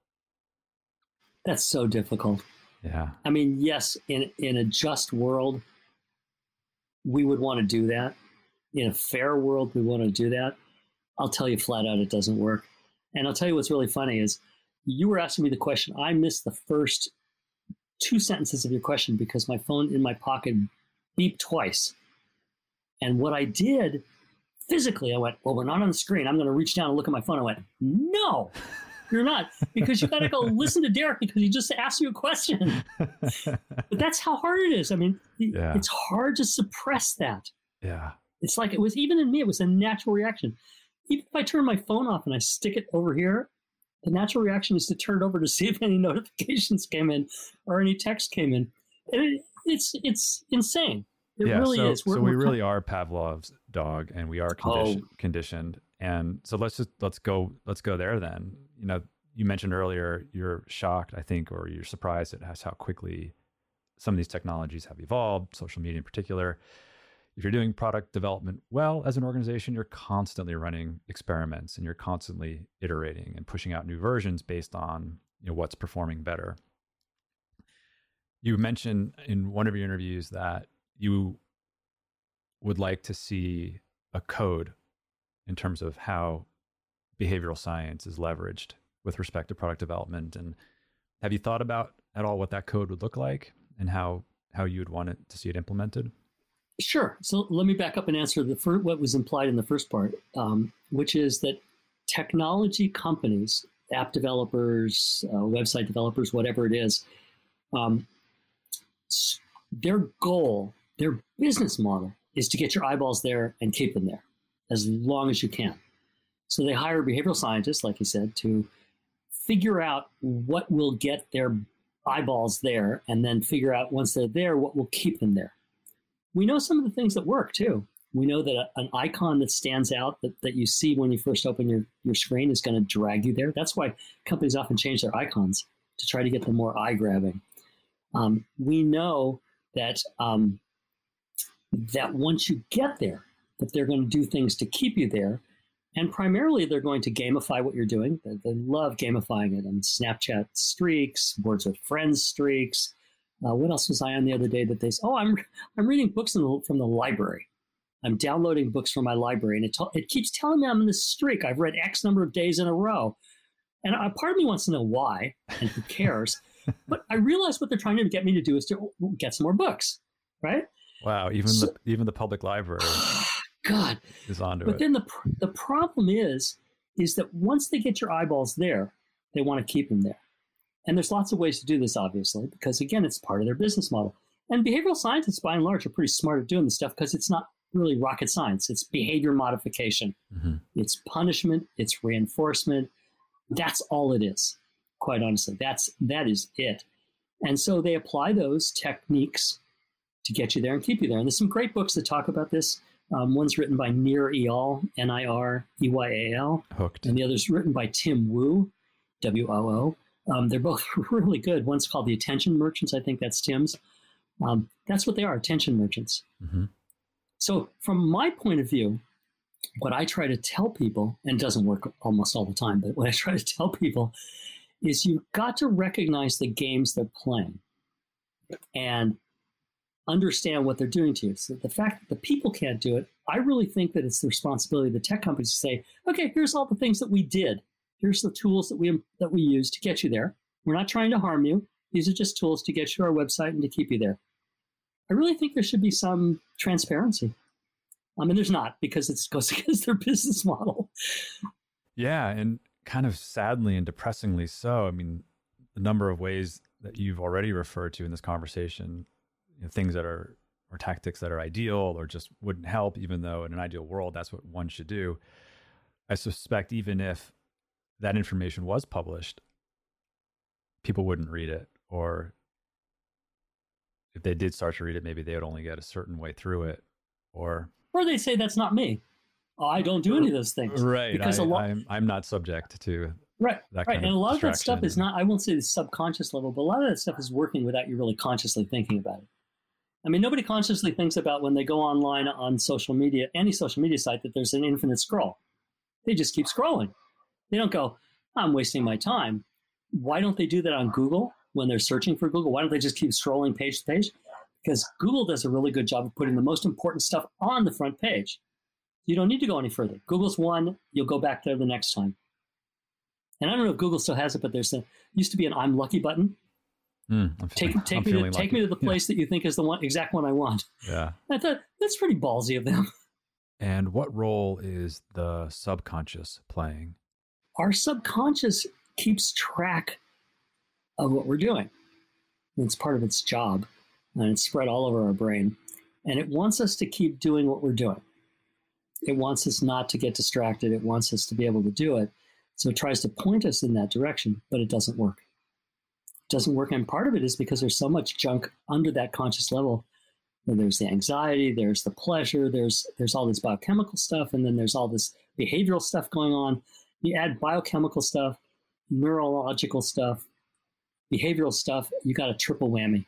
That's so difficult. Yeah. I mean yes in in a just world we would want to do that. In a fair world we want to do that. I'll tell you flat out it doesn't work. And i'll tell you what's really funny is you were asking me the question. I missed the first two sentences of your question because my phone in my pocket beeped twice. And what I did physically, I went, Well, we're not on the screen. I'm going to reach down and look at my phone. I went, No, you're not, because you got to go listen to Derik because he just asked you a question. but that's how hard it is. I mean, yeah. it's hard to suppress that. Yeah. It's like it was even in me, it was a natural reaction. Even if I turn my phone off and I stick it over here, the natural reaction is to turn it over to see if any notifications came in or any text came in. It, it's it's insane. It yeah, really so, is. We're, so we really are Pavlov's dog, and we are condition, oh. conditioned. And so let's just let's go let's go there then. You know, you mentioned earlier you're shocked, I think, or you're surprised at how quickly some of these technologies have evolved, social media in particular if you're doing product development well as an organization, you're constantly running experiments and you're constantly iterating and pushing out new versions based on you know, what's performing better. You mentioned in one of your interviews that you would like to see a code in terms of how behavioral science is leveraged with respect to product development. And have you thought about at all what that code would look like and how how you would want it to see it implemented? Sure. So let me back up and answer the first, what was implied in the first part, um, which is that technology companies, app developers, uh, website developers, whatever it is, um, their goal, their business model is to get your eyeballs there and keep them there as long as you can. So they hire behavioral scientists, like you said, to figure out what will get their eyeballs there and then figure out once they're there what will keep them there we know some of the things that work too. We know that a, an icon that stands out that, that you see when you first open your, your screen is going to drag you there. That's why companies often change their icons to try to get them more eye grabbing. Um, we know that um, that once you get there, that they're going to do things to keep you there, and primarily they're going to gamify what you're doing. They, they love gamifying it and Snapchat streaks, Words with Friends streaks, uh, what else was I on the other day that they said, oh, I'm, I'm reading books the, from the library. I'm downloading books from my library, and it, t- it keeps telling me I'm in this streak. I've read X number of days in a row. And a part of me wants to know why, and who cares. but I realize what they're trying to get me to do is to get some more books, right? Wow, even so, the even the public library, God, is onto but it. But then the the problem is, is that once they get your eyeballs there, they want to keep them there. And there's lots of ways to do this, obviously, because again, it's part of their business model. And behavioral scientists, by and large, are pretty smart at doing this stuff because it's not really rocket science. It's behavior modification, mm-hmm. it's punishment, it's reinforcement. That's all it is. Quite honestly, that's that is it. And so they apply those techniques to get you there and keep you there. And there's some great books that talk about this. Um, one's written by Nir Eyal, N I R E Y A L. Hooked. And the other's written by Tim Wu, W O O. Um, they're both really good. One's called the Attention Merchants. I think that's Tim's. Um, that's what they are, attention merchants. Mm-hmm. So, from my point of view, what I try to tell people, and doesn't work almost all the time, but what I try to tell people is you've got to recognize the games they're playing. And understand what they're doing to you. So the fact that the people can't do it, I really think that it's the responsibility of the tech companies to say, okay, here's all the things that we did. Here's the tools that we that we use to get you there. We're not trying to harm you. These are just tools to get you to our website and to keep you there. I really think there should be some transparency. I mean, there's not because it goes against their business model. Yeah, and kind of sadly and depressingly so. I mean, the number of ways that you've already referred to in this conversation, you know, things that are or tactics that are ideal or just wouldn't help, even though in an ideal world that's what one should do. I suspect even if that information was published, people wouldn't read it, or if they did start to read it, maybe they would only get a certain way through it, or or they say that's not me. Oh, I don't do any of those things. Right. Because I, a lot, I'm, I'm not subject to right. right. and a lot of that stuff is not. I won't say the subconscious level, but a lot of that stuff is working without you really consciously thinking about it. I mean, nobody consciously thinks about when they go online on social media, any social media site, that there's an infinite scroll. They just keep scrolling. They don't go, I'm wasting my time. Why don't they do that on Google when they're searching for Google? Why don't they just keep scrolling page to page? Because Google does a really good job of putting the most important stuff on the front page. You don't need to go any further. Google's one, you'll go back there the next time. And I don't know if Google still has it, but there's a used to be an I'm lucky button. Mm, take feeling, take I'm me to take me to the place yeah. that you think is the one exact one I want. Yeah. I thought that's pretty ballsy of them. And what role is the subconscious playing? Our subconscious keeps track of what we're doing. It's part of its job, and it's spread all over our brain. And it wants us to keep doing what we're doing. It wants us not to get distracted. It wants us to be able to do it. So it tries to point us in that direction, but it doesn't work. Doesn't work. And part of it is because there's so much junk under that conscious level. And there's the anxiety, there's the pleasure, there's there's all this biochemical stuff, and then there's all this behavioral stuff going on. You add biochemical stuff, neurological stuff, behavioral stuff, you got a triple whammy.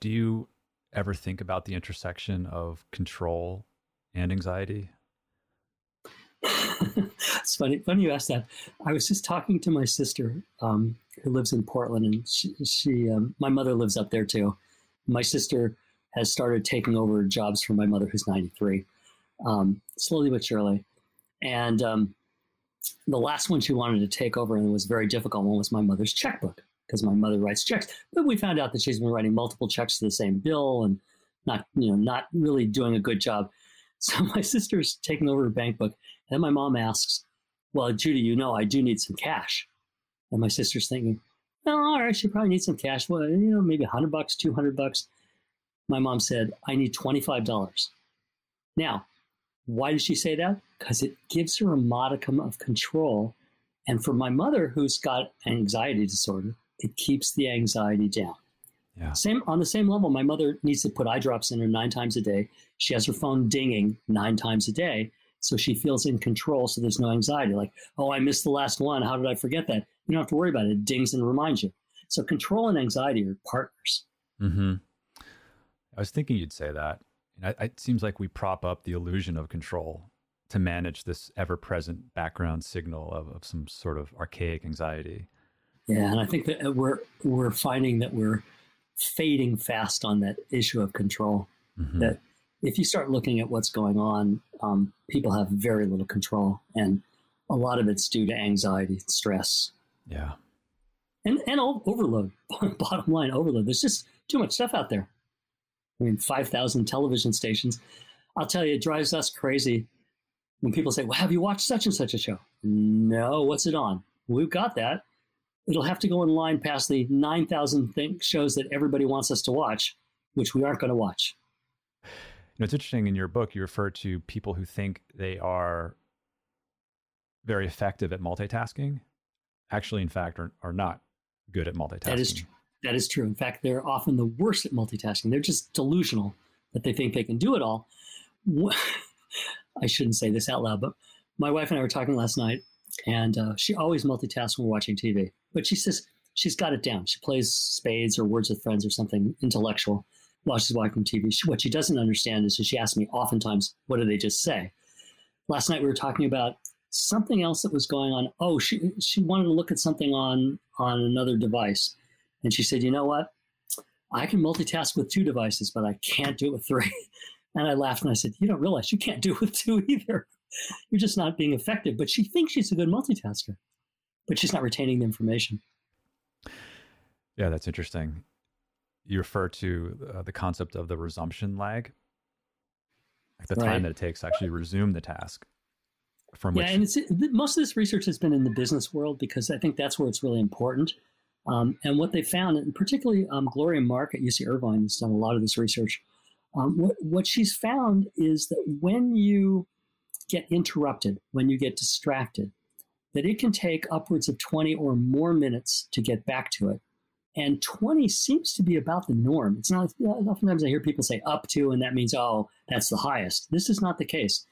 Do you ever think about the intersection of control and anxiety? it's funny. Funny you asked that. I was just talking to my sister, um, who lives in Portland, and she, she um, my mother lives up there too. My sister has started taking over jobs for my mother, who's 93, um, slowly but surely. And um, the last one she wanted to take over, and it was very difficult one, was my mother's checkbook because my mother writes checks. But we found out that she's been writing multiple checks to the same bill and not, you know, not really doing a good job. So my sister's taking over her bank book. And then my mom asks, Well, Judy, you know, I do need some cash. And my sister's thinking, Oh, all right, she probably needs some cash. Well, you know, maybe 100 bucks, 200 bucks. My mom said, I need $25. Now, why did she say that? Because it gives her a modicum of control. And for my mother, who's got anxiety disorder, it keeps the anxiety down. Yeah. Same on the same level, my mother needs to put eye drops in her nine times a day. She has her phone dinging nine times a day, so she feels in control. So there's no anxiety. Like, oh, I missed the last one. How did I forget that? You don't have to worry about it. It dings and reminds you. So control and anxiety are partners. Mm-hmm. I was thinking you'd say that. It seems like we prop up the illusion of control to manage this ever-present background signal of, of some sort of archaic anxiety. Yeah, and I think that we're we're finding that we're fading fast on that issue of control. Mm-hmm. That if you start looking at what's going on, um, people have very little control, and a lot of it's due to anxiety, and stress. Yeah, and and overload. Bottom line, overload. There's just too much stuff out there. I mean, five thousand television stations. I'll tell you, it drives us crazy when people say, "Well, have you watched such and such a show?" No, what's it on? We've got that it'll have to go in line past the 9,000 shows that everybody wants us to watch, which we aren't going to watch. You know, it's interesting in your book, you refer to people who think they are very effective at multitasking, actually, in fact, are, are not good at multitasking. That is, tr- that is true. In fact, they're often the worst at multitasking. They're just delusional that they think they can do it all. I shouldn't say this out loud, but my wife and I were talking last night, and uh, she always multitasks when we're watching TV. But she says she's got it down. She plays spades or words with friends or something intellectual she's watching TV. She, what she doesn't understand is she asks me oftentimes, what did they just say? Last night we were talking about something else that was going on. Oh, she she wanted to look at something on on another device, and she said, "You know what? I can multitask with two devices, but I can't do it with three. And I laughed and I said, You don't realize you can't do it with two either. You're just not being effective. But she thinks she's a good multitasker, but she's not retaining the information. Yeah, that's interesting. You refer to uh, the concept of the resumption lag, like the right. time that it takes to actually resume the task. From yeah, which... and it's, most of this research has been in the business world because I think that's where it's really important. Um, and what they found, and particularly um, Gloria Mark at UC Irvine has done a lot of this research. Um, what, what she's found is that when you get interrupted, when you get distracted, that it can take upwards of 20 or more minutes to get back to it. And 20 seems to be about the norm. It's not, oftentimes I hear people say up to, and that means, oh, that's the highest. This is not the case.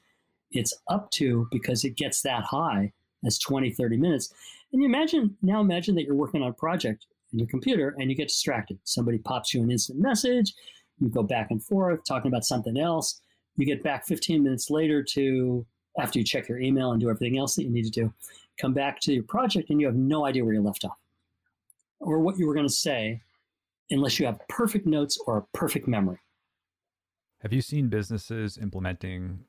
It's up to because it gets that high as 20, 30 minutes. And you imagine, now imagine that you're working on a project in your computer and you get distracted. Somebody pops you an instant message, you go back and forth talking about something else. You get back 15 minutes later to after you check your email and do everything else that you need to do. Come back to your project and you have no idea where you left off or what you were going to say unless you have perfect notes or a perfect memory. Have you seen businesses implementing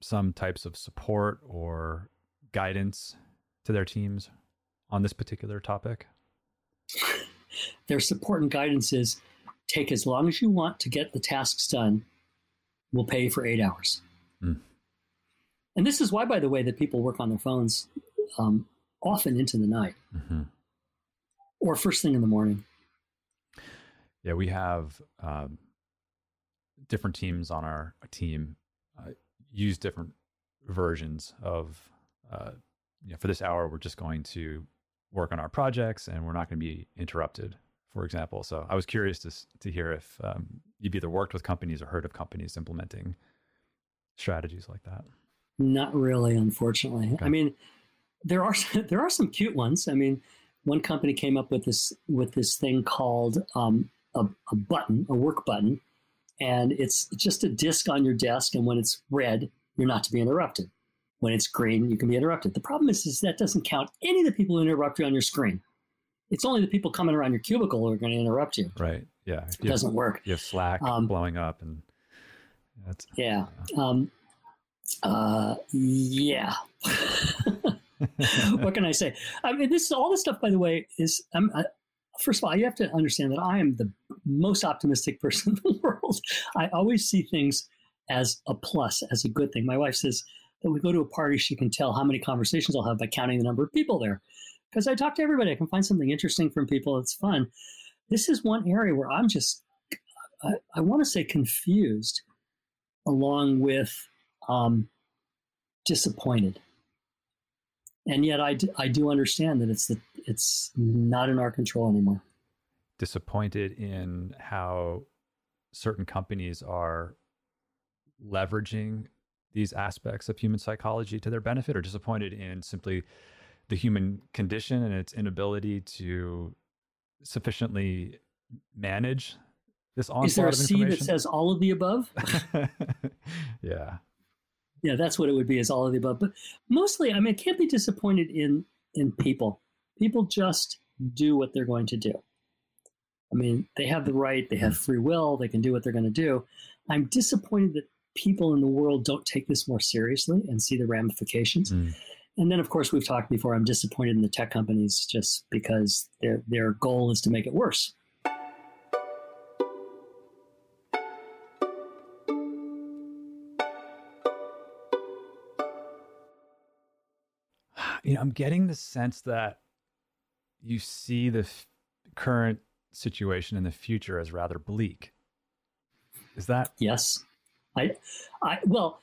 some types of support or guidance to their teams on this particular topic? their support and guidance is take as long as you want to get the tasks done. We'll pay you for eight hours. Mm. And this is why, by the way, that people work on their phones um, often into the night mm-hmm. Or first thing in the morning. Yeah, we have um, different teams on our team uh, use different versions of. Uh, you know, for this hour, we're just going to work on our projects, and we're not going to be interrupted for example. So I was curious to to hear if um, you've either worked with companies or heard of companies implementing strategies like that. Not really, unfortunately. Okay. I mean, there are there are some cute ones. I mean, one company came up with this with this thing called um, a, a button, a work button, and it's just a disk on your desk. And when it's red, you're not to be interrupted. When it's green, you can be interrupted. The problem is, is that doesn't count any of the people who interrupt you on your screen it's only the people coming around your cubicle who are going to interrupt you. Right. Yeah. It doesn't work. You have Slack um, blowing up, and that's yeah. Um, uh, yeah. what can I say? I mean, this all this stuff, by the way, is I'm. I, first of all, you have to understand that I am the most optimistic person in the world. I always see things as a plus, as a good thing. My wife says that we go to a party, she can tell how many conversations I'll have by counting the number of people there because I talk to everybody. I can find something interesting from people. It's fun. This is one area where I'm just, I, I want to say confused along with um, disappointed. And yet I, I do understand that it's, the, it's not in our control anymore. Disappointed in how certain companies are leveraging these aspects of human psychology to their benefit or disappointed in simply the human condition and its inability to sufficiently manage this onslaught Is there a C that says all of the above? yeah. Yeah, that's what it would be is all of the above. But mostly, I mean, I can't be disappointed in in people. People just do what they're going to do. I mean, they have the right, they have free will, they can do what they're going to do. I'm disappointed that people in the world don't take this more seriously and see the ramifications. Mm. And then, of course, we've talked before. I'm disappointed in the tech companies just because their their goal is to make it worse. You know, I'm getting the sense that you see the f- current situation in the future as rather bleak. Is that yes? I, I well,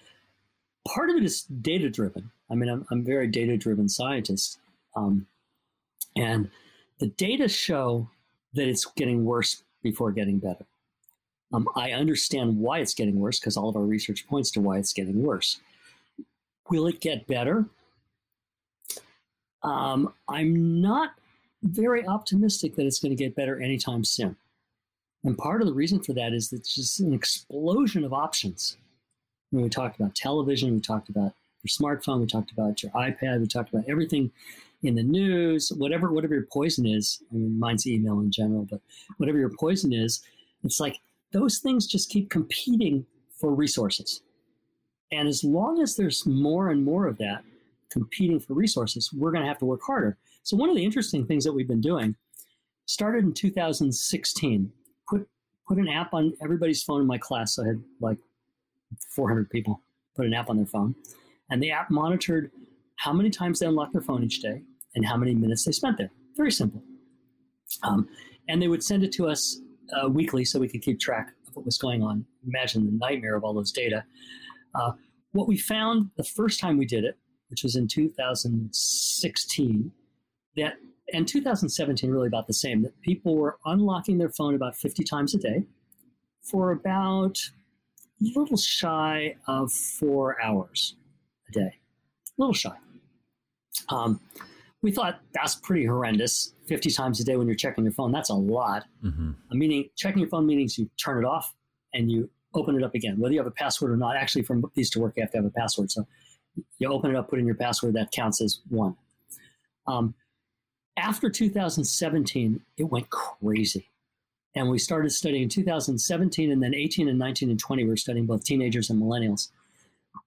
part of it is data driven. I mean, I'm, I'm a very data driven scientist. Um, and the data show that it's getting worse before getting better. Um, I understand why it's getting worse because all of our research points to why it's getting worse. Will it get better? Um, I'm not very optimistic that it's going to get better anytime soon. And part of the reason for that is that it's just an explosion of options. When we talked about television, we talked about your smartphone, we talked about your iPad, we talked about everything in the news, whatever whatever your poison is. I mean, mine's email in general, but whatever your poison is, It's like those things just keep competing for resources. And as long as there's more and more of that competing for resources, we're going to have to work harder. So, one of the interesting things that we've been doing started in 2016. Put, put an app on everybody's phone in my class. So I had like 400 people put an app on their phone. And the app monitored how many times they unlocked their phone each day and how many minutes they spent there. Very simple. Um, and they would send it to us uh, weekly so we could keep track of what was going on. Imagine the nightmare of all those data. Uh, what we found the first time we did it, which was in 2016, that and 2017 really about the same that people were unlocking their phone about 50 times a day for about a little shy of four hours a day, a little shy. Um, we thought that's pretty horrendous. 50 times a day when you're checking your phone, that's a lot. Mm-hmm. Meaning, checking your phone means you turn it off and you open it up again, whether you have a password or not. Actually, for these to work, you have to have a password. So you open it up, put in your password, that counts as one. Um, after 2017, it went crazy. And we started studying in 2017, and then 18 and 19 and 20, we were studying both teenagers and millennials.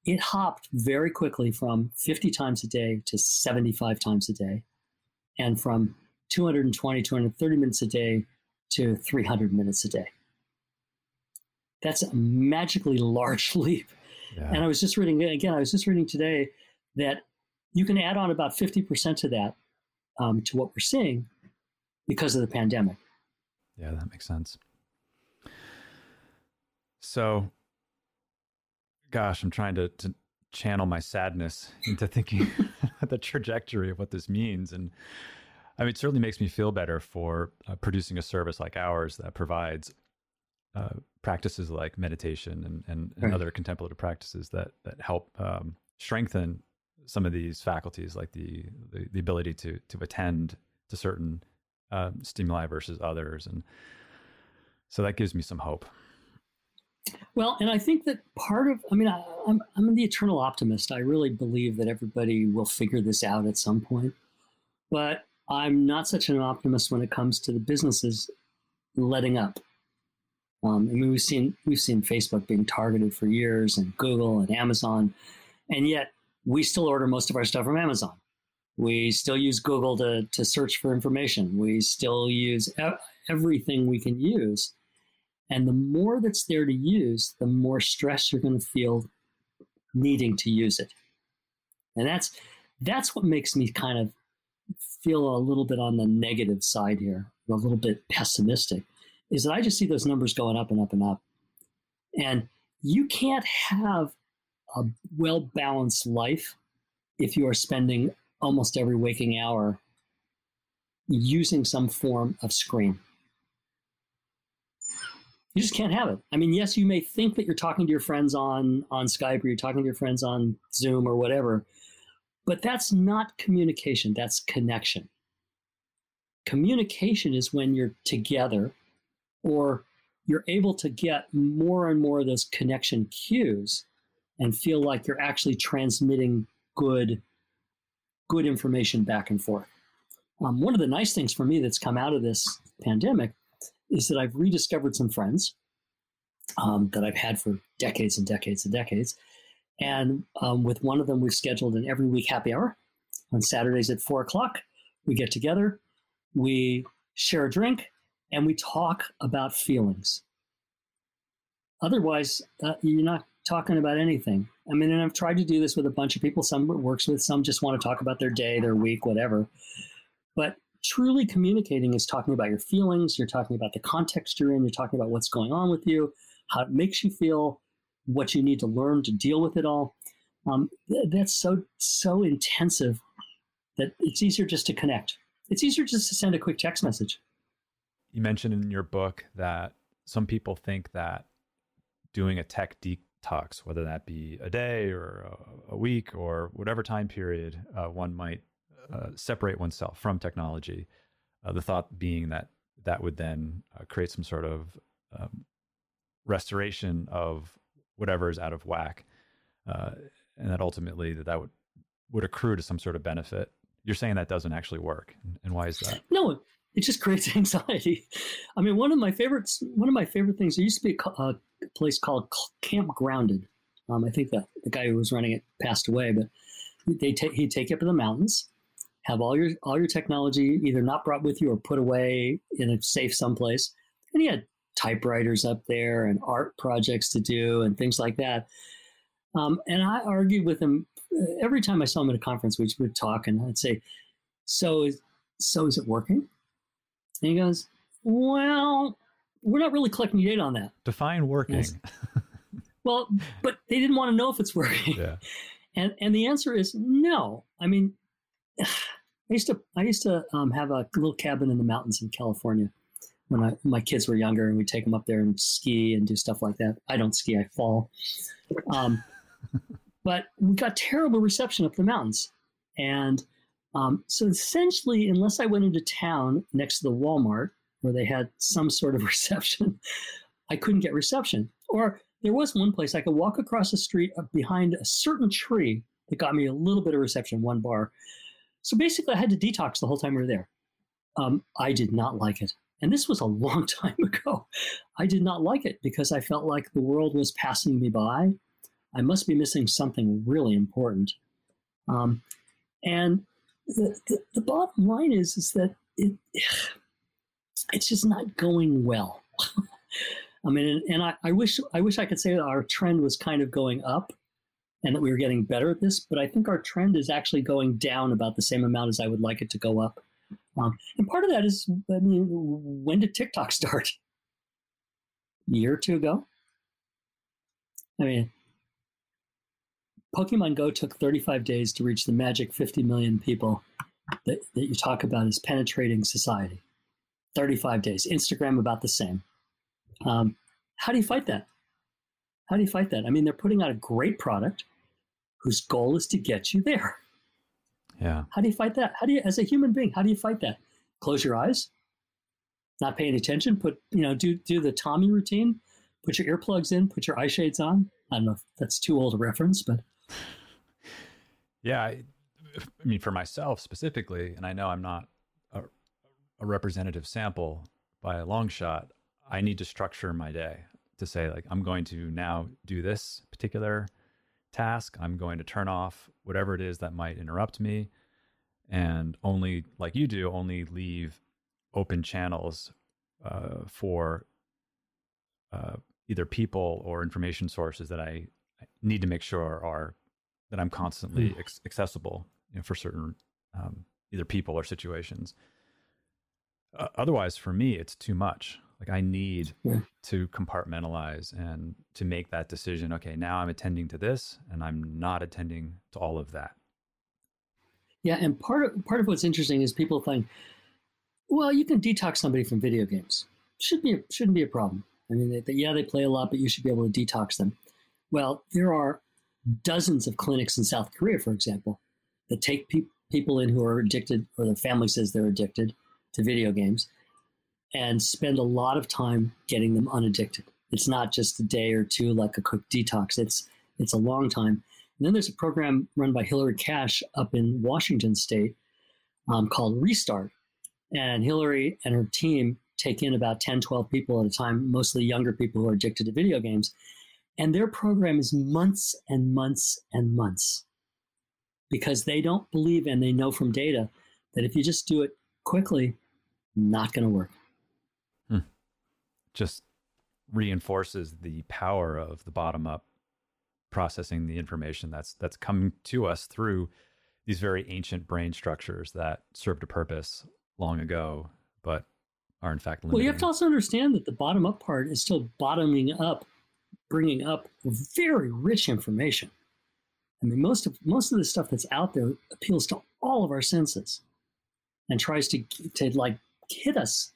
It hopped very quickly from 50 times a day to 75 times a day, and from 220, 230 minutes a day to 300 minutes a day. That's a magically large leap. Yeah. And I was just reading, again, I was just reading today that you can add on about 50% to that um, to what we're seeing because of the pandemic. Yeah, that makes sense. So, gosh, I'm trying to, to channel my sadness into thinking the trajectory of what this means. And I mean, it certainly makes me feel better for uh, producing a service like ours that provides uh, practices like meditation and, and, and right. other contemplative practices that, that help um, strengthen some of these faculties, like the, the, the ability to, to attend to certain um, stimuli versus others. And so that gives me some hope. Well, and I think that part of, I mean, I, I'm, I'm the eternal optimist. I really believe that everybody will figure this out at some point. But I'm not such an optimist when it comes to the businesses letting up. Um, I mean, we've seen we've seen Facebook being targeted for years, and Google and Amazon, and yet we still order most of our stuff from Amazon. We still use Google to, to search for information. We still use everything we can use. And the more that's there to use, the more stress you're going to feel needing to use it. And that's that's what makes me kind of feel a little bit on the negative side here, a little bit pessimistic, is that I just see those numbers going up and up and up. And you can't have a well balanced life if you are spending almost every waking hour using some form of screen. You just can't have it. I mean, yes, you may think that you're talking to your friends on on Skype or you're talking to your friends on Zoom or whatever, but that's not communication, that's connection. Communication is when you're together or you're able to get more and more of those connection cues and feel like you're actually transmitting good good information back and forth. Um, one of the nice things for me that's come out of this pandemic is that I've rediscovered some friends um, that I've had for decades and decades and decades. And um, with one of them, we've scheduled an every week happy hour on Saturdays at four o'clock. We get together, we share a drink, and we talk about feelings. Otherwise, uh, you're not talking about anything. I mean, and I've tried to do this with a bunch of people. Some works with, some just want to talk about their day, their week, whatever. But truly communicating is talking about your feelings. You're talking about the context you're in. You're talking about what's going on with you, how it makes you feel, what you need to learn to deal with it all. Um, that's so so intensive that it's easier just to connect. It's easier just to send a quick text message. You mentioned in your book that some people think that doing a tech detox, whether that be a day or a, a week or whatever time period uh, one might uh, separate oneself from technology. Uh, the thought being that that would then uh, create some sort of um, restoration of whatever is out of whack, uh, and that ultimately that, that would would accrue to some sort of benefit. You're saying that doesn't actually work, and why is that? No, it just creates anxiety. I mean, one of my favorites, one of my favorite things. There used to be a, a place called Camp Grounded. Um, I think the the guy who was running it passed away, but they he'd take you up in the mountains, have all your all your technology either not brought with you or put away in a safe someplace, and he had typewriters up there and art projects to do and things like that. Um, and I argued with him uh, every time I saw him at a conference. We would talk, and I'd say, "So is so is it working?" And he goes, Well, we're not really collecting data on that. Define working. Yes. well, but they didn't want to know if it's working. Yeah. And and the answer is no. I mean, I used to I used to um, have a little cabin in the mountains in California when I, my kids were younger, and we'd take them up there and ski and do stuff like that. I don't ski; I fall. Um, but we got terrible reception up the mountains, and um, so essentially, unless I went into town next to the Walmart where they had some sort of reception, I couldn't get reception. Or there was one place I could walk across the street behind a certain tree that got me a little bit of reception, one bar. So basically, I had to detox the whole time we were there. Um, I did not like it. And this was a long time ago. I did not like it because I felt like the world was passing me by. I must be missing something really important. Um, and the, the, the bottom line is is that it it's just not going well. I mean, and, and I, I, wish I wish I could say that our trend was kind of going up, and that we were getting better at this. But I think our trend is actually going down about the same amount as I would like it to go up. Um, and part of that is, I mean, when did TikTok start? A year or two ago. I mean, Pokemon Go took 35 days to reach the magic 50 million people that, that you talk about as penetrating society. 35 days. Instagram about the same. Um, how do you fight that? How do you fight that? I mean, they're putting out a great product whose goal is to get you there. Yeah. How do you fight that? How do you, as a human being, how do you fight that? Close your eyes, not paying attention. Put, you know, do do the Tommy routine. Put your earplugs in. Put your eye shades on. I don't know if that's too old a reference, but yeah, I, I mean, for myself specifically, and I know I'm not a, a representative sample by a long shot. I need to structure my day to say like I'm going to now do this particular task. I'm going to turn off whatever it is that might interrupt me and only like you do only leave open channels uh, for uh, either people or information sources that I need to make sure are that I'm constantly ex- accessible you know, for certain um, either people or situations. Uh, otherwise, for me, it's too much. Like I need yeah. to compartmentalize and to make that decision. Okay, now I'm attending to this, and I'm not attending to all of that. Yeah, and part of part of what's interesting is people think, well, you can detox somebody from video games. Should be shouldn't be a problem. I mean, they, they, yeah, they play a lot, but you should be able to detox them. Well, there are dozens of clinics in South Korea, for example, that take pe- people in who are addicted, or the family says they're addicted to video games, and spend a lot of time getting them unaddicted. It's not just a day or two like a quick detox. It's it's a long time. And then there's a program run by Hilarie Cash up in Washington State um, called Restart. And Hilarie and her team take in about 10, 12 people at a time, mostly younger people who are addicted to video games. And their program is months and months and months because they don't believe and they know from data that if you just do it quickly, not going to work. Hmm. Just reinforces the power of the bottom up processing the information that's that's coming to us through these very ancient brain structures that served a purpose long ago, but are in fact limiting. Well, you have to also understand that the bottom up part is still bottoming up bringing up very rich information. I mean, most of most of the stuff that's out there appeals to all of our senses, and tries to to like hit us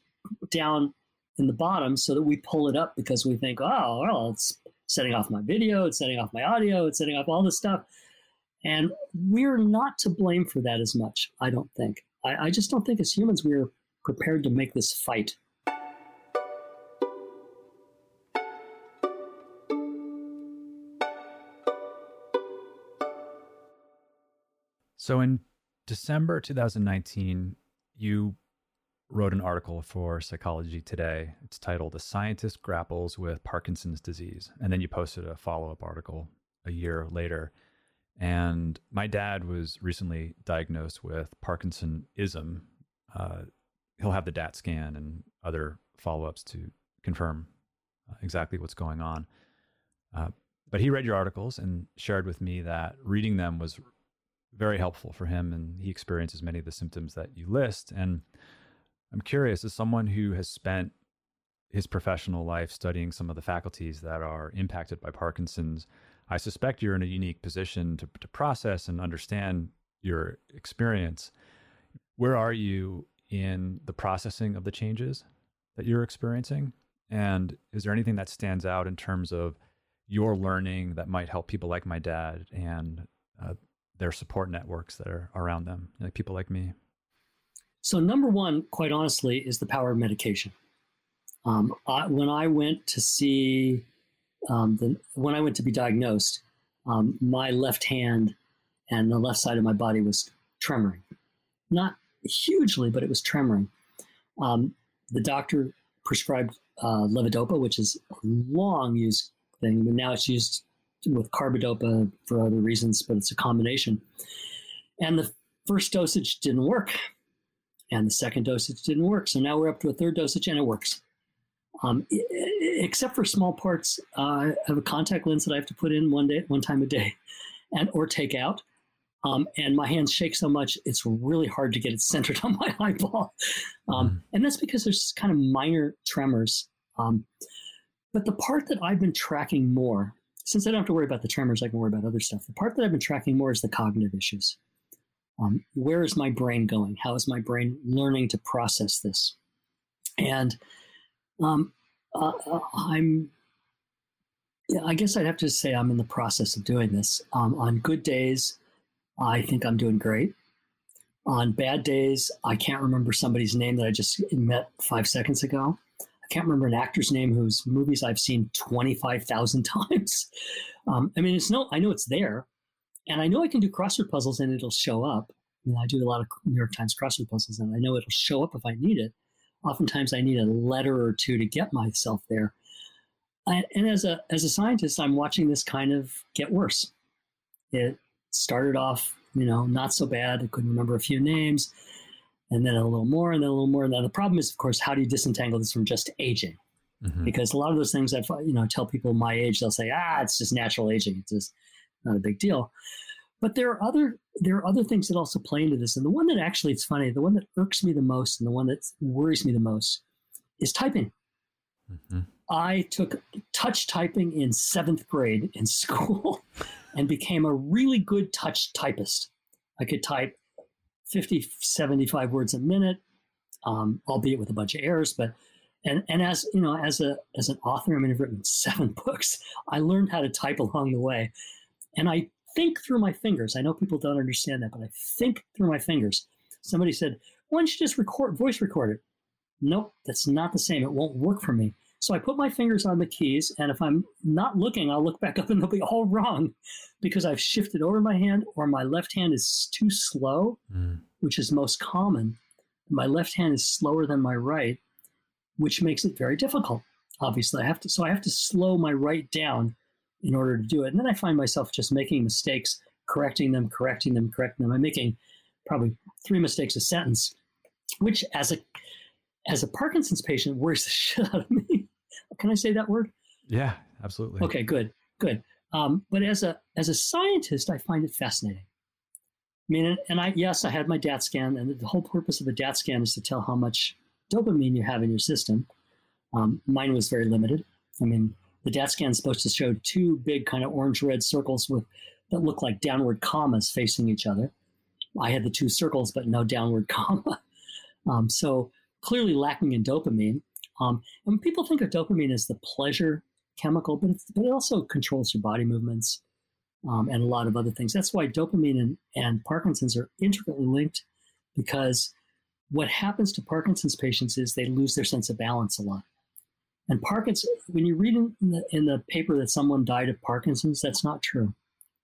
down in the bottom so that we pull it up because we think, oh, well, it's setting off my video, it's setting off my audio, it's setting off all this stuff, and we're not to blame for that as much. I don't think. I, I just don't think as humans we're prepared to make this fight So in December 2019, you wrote an article for Psychology Today. It's titled "A Scientist Grapples with Parkinson's Disease," and then you posted a follow-up article a year later. And my dad was recently diagnosed with Parkinsonism. Uh, he'll have the DAT scan and other follow-ups to confirm uh, exactly what's going on. Uh, but he read your articles and shared with me that reading them was very helpful for him, and he experiences many of the symptoms that you list. And I'm curious, as someone who has spent his professional life studying some of the faculties that are impacted by Parkinson's, I suspect you're in a unique position to, to process and understand your experience. Where are you in the processing of the changes that you're experiencing? And is there anything that stands out in terms of your learning that might help people like my dad and uh, their support networks that are around them, like people like me? So, number one, quite honestly, is the power of medication. Um, I, when I went to see, um, the, when I went to be diagnosed, um, my left hand and the left side of my body was tremoring. Not hugely, but it was tremoring. Um, the doctor prescribed uh, levodopa, which is a long used thing, but now it's used with carbidopa for other reasons, but it's a combination. And the first dosage didn't work, and the second dosage didn't work. So now we're up to a third dosage, and it works. Um, except for small parts, uh, I have a contact lens that I have to put in one day, one time a day, and or take out. Um, and my hands shake so much it's really hard to get it centered on my eyeball um, mm. and that's because there's kind of minor tremors um, but the part that i've been tracking more since I don't have to worry about the tremors, I can worry about other stuff. The part that I've been tracking more is the cognitive issues. Um, where is my brain going? How is my brain learning to process this? And um, uh, uh I'm, yeah, I guess I'd have to say I'm in the process of doing this. Um, on good days, I think I'm doing great. On bad days, I can't remember somebody's name that I just met five seconds ago. I can't remember an actor's name whose movies I've seen 25,000 times. Um, I mean, it's no, I know it's there. And I know I can do crossword puzzles and it'll show up. I I do a lot of New York Times crossword puzzles and I know it'll show up if I need it. Oftentimes I need a letter or two to get myself there. And, and as a, as a scientist, I'm watching this kind of get worse. It started off, you know, not so bad. I couldn't remember a few names and then a little more, and then a little more. And then the problem is, of course, how do you disentangle this from just aging? Mm-hmm. Because a lot of those things I you know tell people my age, they'll say, ah, it's just natural aging. It's just not a big deal. But there are other there are other things that also play into this, and the one that actually it's funny, the one that irks me the most, and the one that worries me the most, is typing. Mm-hmm. I took touch typing in seventh grade in school, and became a really good touch typist. I could type 50, 75 words a minute, um, albeit with a bunch of errors. But and and as you know, as a as an author, I mean, I've written seven books. I learned how to type along the way, and I think through my fingers. I know people don't understand that, but I think through my fingers. Somebody said, "Why don't you just record voice record it?" Nope, that's not the same. It won't work for me. So I put my fingers on the keys, and if I'm not looking, I'll look back up and they'll be all wrong because I've shifted over my hand or my left hand is too slow, mm. which is most common. My left hand is slower than my right, which makes it very difficult. Obviously, I have to so I have to slow my right down in order to do it. And then I find myself just making mistakes, correcting them, correcting them, correcting them. I'm making probably three mistakes a sentence, which as a as a Parkinson's patient worries the shit out of me. Can I say that word? Yeah, absolutely. Okay, good, good. Um, but as a as a scientist, I find it fascinating. I mean, and I yes, I had my DAT scan, and the whole purpose of a DAT scan is to tell how much dopamine you have in your system. Um, mine was very limited. I mean, the DAT scan is supposed to show two big kind of orange red circles with that look like downward commas facing each other. I had the two circles, but no downward comma. Um, so clearly lacking in dopamine. Um, and people think of dopamine as the pleasure chemical, but, but it also controls your body movements um, and a lot of other things. That's why dopamine and, and Parkinson's are intricately linked because what happens to Parkinson's patients is they lose their sense of balance a lot. And Parkinson's, when you read in the, in the paper that someone died of Parkinson's, that's not true.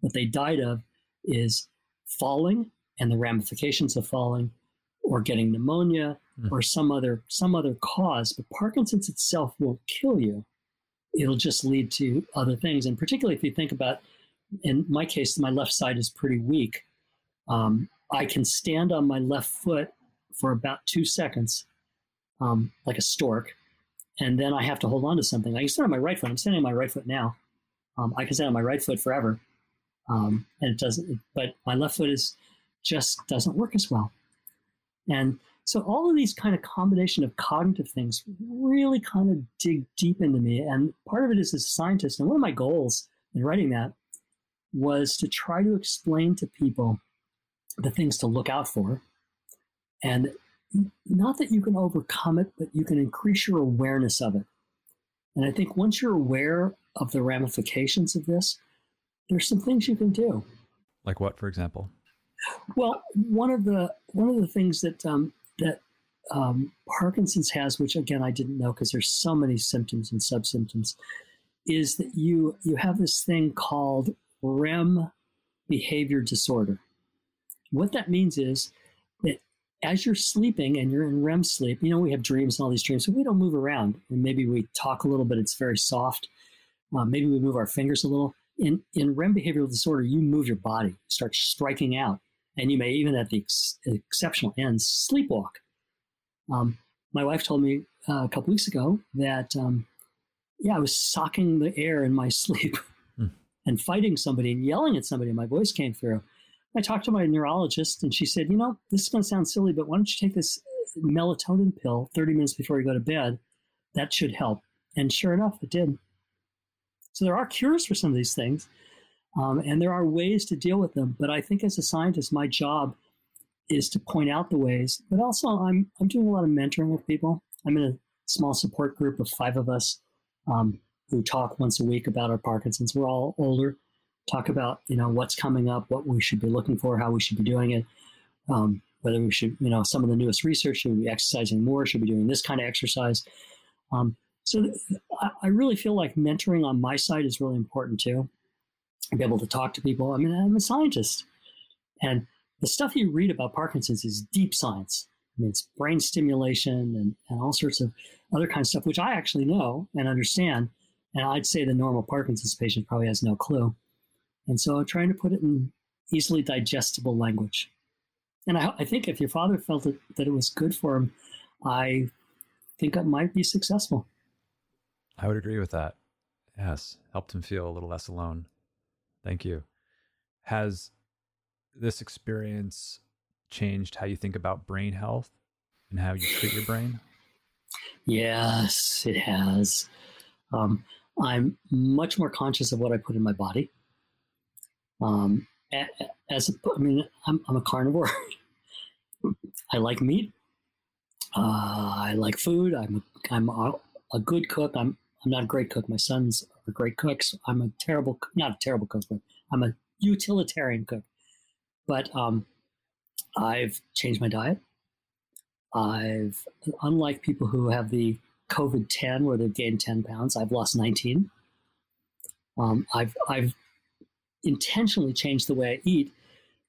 What they died of is falling and the ramifications of falling, or getting pneumonia, mm. or some other some other cause. But Parkinson's itself won't kill you. It'll just lead to other things. And particularly if you think about, in my case, my left side is pretty weak. Um, I can stand on my left foot for about two seconds, um, like a stork, and then I have to hold on to something. I can stand on my right foot. I'm standing on my right foot now. Um, I can stand on my right foot forever, um, and it doesn't. But my left foot is just doesn't work as well. And so all of these kind of combination of cognitive things really kind of dig deep into me. And part of it is as a scientist, and one of my goals in writing that was to try to explain to people the things to look out for. And not that you can overcome it, but you can increase your awareness of it. And I think once you're aware of the ramifications of this, there's some things you can do. Like what, for example? Well, one of the one of the things that um, that um, Parkinson's has, which again I didn't know because there's so many symptoms and subsymptoms, is that you you have this thing called REM behavior disorder. What that means is that as you're sleeping and you're in REM sleep, you know we have dreams and all these dreams, so we don't move around, and maybe we talk a little bit. It's very soft. Uh, maybe we move our fingers a little. In in REM behavioral disorder, you move your body, start striking out and you may even at the ex- exceptional ends sleepwalk. Um, my wife told me uh, a couple weeks ago that um, yeah, I was socking the air in my sleep mm. and fighting somebody and yelling at somebody. And my voice came through. I talked to my neurologist, and she said, "You know, this is going to sound silly, but why don't you take this melatonin pill 30 minutes before you go to bed? That should help." And sure enough, it did. So there are cures for some of these things. Um, and there are ways to deal with them. But I think as a scientist, my job is to point out the ways. But also, I'm, I'm doing a lot of mentoring with people. I'm in a small support group of five of us um, who talk once a week about our Parkinson's. We're all older, talk about you know what's coming up, what we should be looking for, how we should be doing it, um, whether we should you know some of the newest research should we be exercising more, should we be doing this kind of exercise. Um, so I really feel like mentoring on my side is really important too be able to talk to people. I mean, I'm a scientist. And the stuff you read about Parkinson's is deep science. I mean, it's brain stimulation and, and all sorts of other kinds of stuff, which I actually know and understand. And I'd say the normal Parkinson's patient probably has no clue. And so I'm trying to put it in easily digestible language. And I, I think if your father felt that it was good for him, I think it might be successful. I would agree with that. Yes, helped him feel a little less alone. Thank you. Has this experience changed how you think about brain health and how you treat your brain? Yes, it has. Um, I'm much more conscious of what I put in my body. Um, as a, I mean, I'm, I'm a carnivore. I like meat. Uh, I like food. I'm I'm a, a good cook. I'm I'm not a great cook. My sons are great cooks. I'm a terrible, not a terrible cook, but I'm a utilitarian cook. But um, I've changed my diet. I've, unlike people who have the COVID 10 where they've gained 10 pounds, I've lost 19. Um, I've, I've intentionally changed the way I eat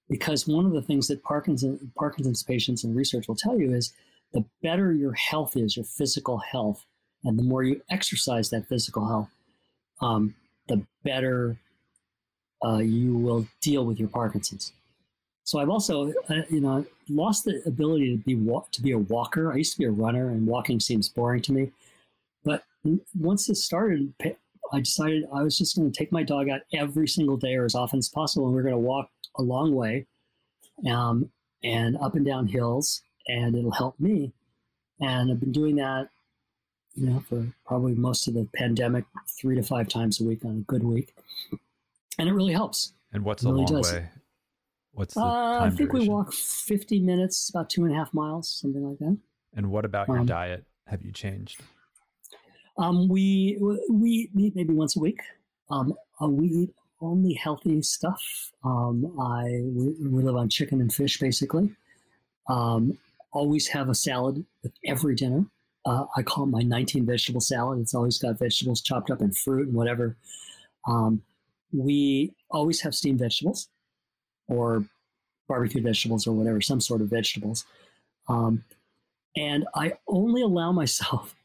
because one of the things that Parkinson, Parkinson's patients and research will tell you is the better your health is, your physical health, and the more you exercise that physical health, um, the better uh, you will deal with your Parkinson's. So I've also, uh, you know, lost the ability to be to be a walker. I used to be a runner, and walking seems boring to me. But once this started, I decided I was just going to take my dog out every single day or as often as possible, and we're going to walk a long way, um, and up and down hills, and it'll help me. And I've been doing that you know, for probably most of the pandemic, three to five times a week on a good week. And it really helps. And what's really long does. way? What's the uh, I think duration? we walk 50 minutes, about two and a half miles, something like that. And what about your um, diet? Have you changed? Um, we we eat maybe once a week. Um, uh, we eat only healthy stuff. Um, I we, we, live on chicken and fish basically. Um, always have a salad with every dinner. Uh, I call it my 19 vegetable salad. It's always got vegetables chopped up and fruit and whatever. Um, we always have steamed vegetables or barbecue vegetables or whatever, some sort of vegetables. Um, and I only allow myself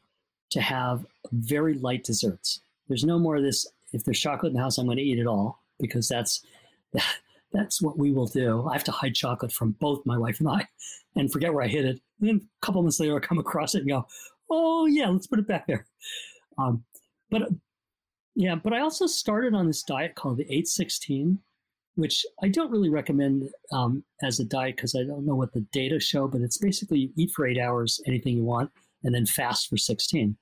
to have very light desserts. There's no more of this. If there's chocolate in the house, I'm going to eat it all because that's that's what we will do. I have to hide chocolate from both my wife and I, and forget where I hid it. And then a couple months later, I come across it and go, "Oh yeah, let's put it back there." Um, but yeah, but I also started on this diet called the 816, which I don't really recommend um, as a diet because I don't know what the data show, but it's basically you eat for eight hours, anything you want, and then fast for 16.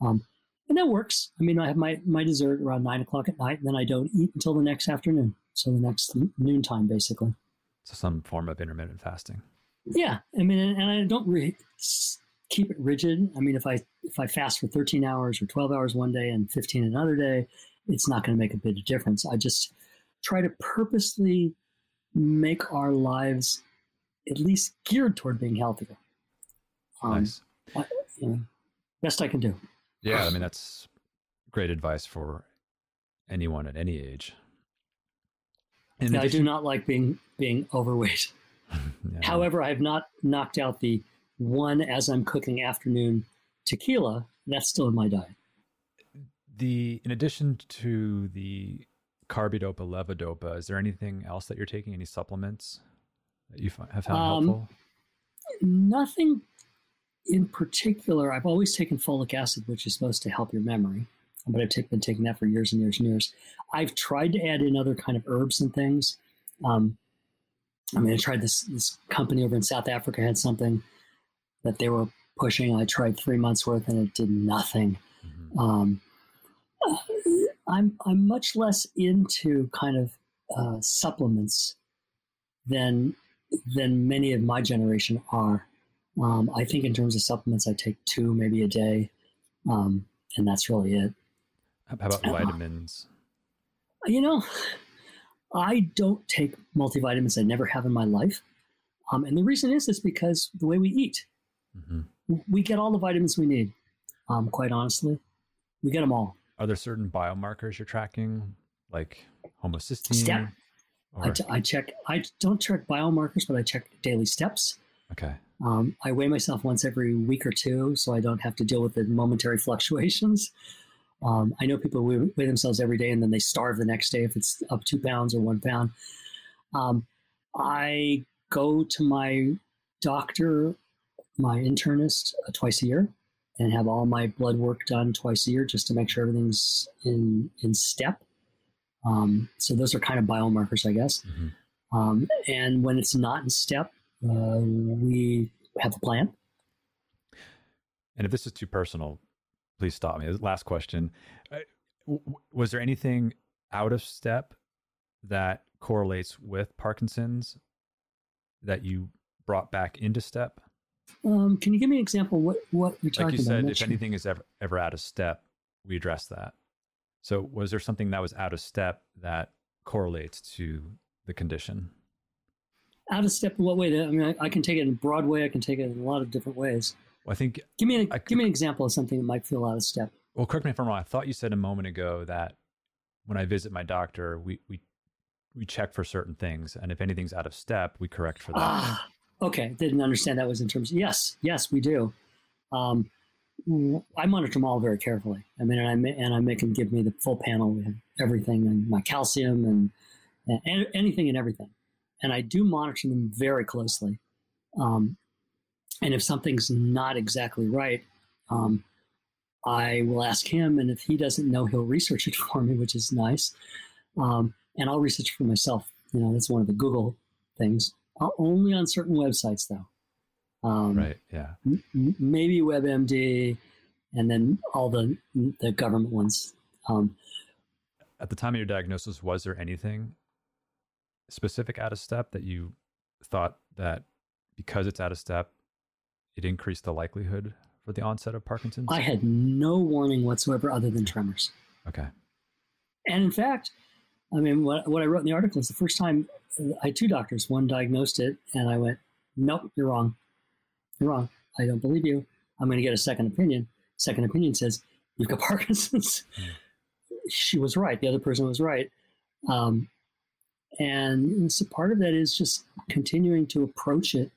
Um, and that works. I mean, I have my, my dessert around nine o'clock at night, and then I don't eat until the next afternoon. So the next noontime, basically. So some form of intermittent fasting. Yeah, I mean, and I don't really keep it rigid. I mean, if I if I fast for 13 hours or 12 hours one day and 15 another day, it's not going to make a bit of difference. I just try to purposely make our lives at least geared toward being healthier. Um, nice. I, you know, best I can do. Yeah, I mean that's great advice for anyone at any age. Yeah, I do not like being being overweight. yeah. However, I have not knocked out the one as I'm cooking afternoon tequila. That's still in my diet. The in addition to the carbidopa, levodopa, is there anything else that you're taking? Any supplements that you have found um, helpful? Nothing in particular. I've always taken folic acid, which is supposed to help your memory, but I've t- been taking that for years and years and years. I've tried to add in other kind of herbs and things. Um, I mean, I tried this this company over in South Africa had something that they were pushing. I tried three months worth and it did nothing. Mm-hmm. Um, I'm I'm much less into kind of uh, supplements than than many of my generation are. Um, I think in terms of supplements, I take two maybe a day, um, and that's really it. How about uh, vitamins? Uh, you know, I don't take multivitamins. I never have in my life, um, and the reason is is because the way we eat. Mm-hmm. We get all the vitamins we need. Um, quite honestly, we get them all. Are there certain biomarkers you're tracking, like homocysteine? Step. Or... I, t- I check. I don't check biomarkers, but I check daily steps. Okay. Um, I weigh myself once every week or two, so I don't have to deal with the momentary fluctuations. Um, I know people weigh, weigh, themselves every day and then they starve the next day if it's up two pounds or one pound. Um, I go to my doctor, my internist, uh, twice a year and have all my blood work done twice a year just to make sure everything's in in step. Um, so those are kind of biomarkers, I guess. Mm-hmm. Um, and when it's not in step, uh, we have a plan. And if this is too personal, please stop me. Last question: uh, Was there anything out of step that correlates with Parkinson's that you brought back into step? Um, can you give me an example what what you're talking about? Like you said, about? if anything is ever ever out of step, we address that. So, was there something that was out of step that correlates to the condition? Out of step in what way? I mean, I, I can take it in a broad way. I can take it in a lot of different ways. Well, I think. Give me a, I, give me an example of something that might feel out of step. Well, correct me if I'm wrong. I thought you said a moment ago that when I visit my doctor, we we we check for certain things, and if anything's out of step, we correct for that. Ah, Okay, didn't understand that was in terms. Of, yes, yes, we do. Um, I monitor them all very carefully. I mean, and I and I make them give me the full panel, with everything, and my calcium, and, and anything and everything. And I do monitor them very closely. Um, and if something's not exactly right, um, I will ask him, and if he doesn't know, he'll research it for me, which is nice. Um, and I'll research it for myself. You know, that's one of the Google things. Uh, only on certain websites, though. Um, right. Yeah. M- maybe WebMD, and then all the the government ones. Um, At the time of your diagnosis, was there anything specific out of step that you thought that because it's out of step, it increased the likelihood for the onset of Parkinson's? I had no warning whatsoever other than tremors. Okay. And in fact, I mean, what, what I wrote in the article is the first time I had two doctors. One diagnosed it, and I went, "Nope, you're wrong. You're wrong. I don't believe you. I'm going to get a second opinion." Second opinion says you've got Parkinson's. Mm. She was right. The other person was right. Um, and so part of that is just continuing to approach it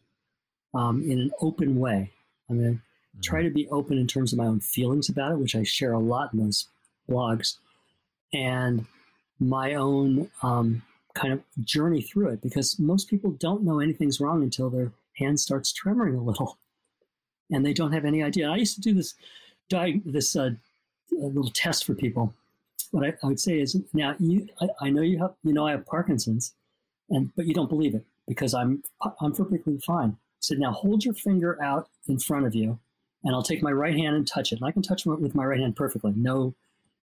um, in an open way. I mean, mm-hmm. try to be open in terms of my own feelings about it, which I share a lot in those blogs, and my own um, kind of journey through it because most people don't know anything's wrong until their hand starts tremoring a little and they don't have any idea. I used to do this this uh, little test for people. What I, I, would say is now you I, I, know you have you know I have Parkinson's and but you don't believe it because I'm I'm perfectly fine. So now hold your finger out in front of you and I'll take my right hand and touch it. And I can touch it with my right hand perfectly. No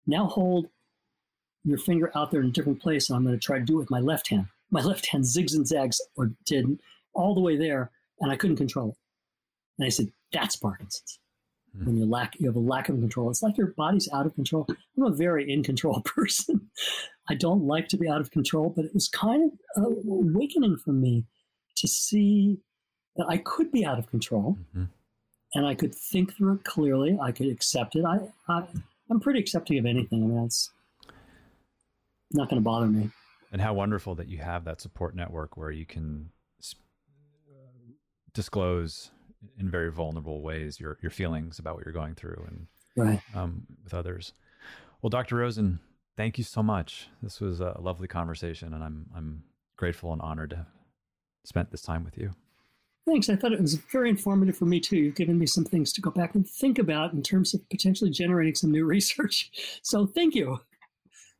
now hold your finger out there in a different place, and I'm going to try to do it with my left hand. My left hand zigs and zags, or did all the way there, and I couldn't control it. And I said, "That's Parkinson's." Mm. When you lack, you have a lack of control. It's like your body's out of control. I'm a very in control person. I don't like to be out of control, but it was kind of awakening for me to see that I could be out of control, mm-hmm. and I could think through it clearly. I could accept it. I, I I'm pretty accepting of anything. I mean, that's not going to bother me. And how wonderful that you have that support network where you can disclose in very vulnerable ways your your feelings about what you're going through and right. um, with others. Well, Dr. Rosen, thank you so much. This was a lovely conversation, and I'm I'm grateful and honored to have spent this time with you. Thanks. I thought it was very informative for me too. You've given me some things to go back and think about in terms of potentially generating some new research. So thank you.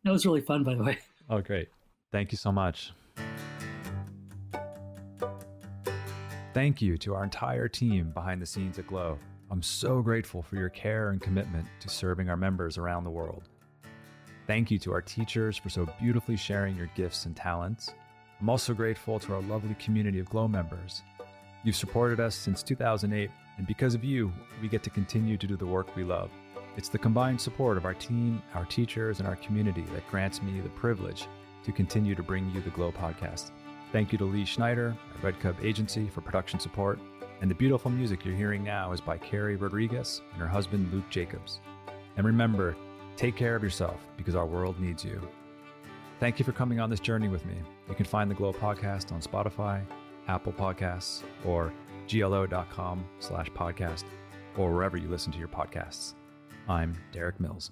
That was really fun, by the way. Oh, great. Thank you so much. Thank you to our entire team behind the scenes at Glo. I'm so grateful for your care and commitment to serving our members around the world. Thank you to our teachers for so beautifully sharing your gifts and talents. I'm also grateful to our lovely community of Glo members. You've supported us since 2008, and because of you, we get to continue to do the work we love. It's the combined support of our team, our teachers, and our community that grants me the privilege to continue to bring you the Glo podcast. Thank you to Lee Schneider at Red Cub Agency for production support. And the beautiful music you're hearing now is by Carrie Rodriguez and her husband Luke Jacobs. And remember, take care of yourself because our world needs you. Thank you for coming on this journey with me. You can find the Glo podcast on Spotify, Apple Podcasts, or glo.com slash podcast, or wherever you listen to your podcasts. I'm Derik Mills.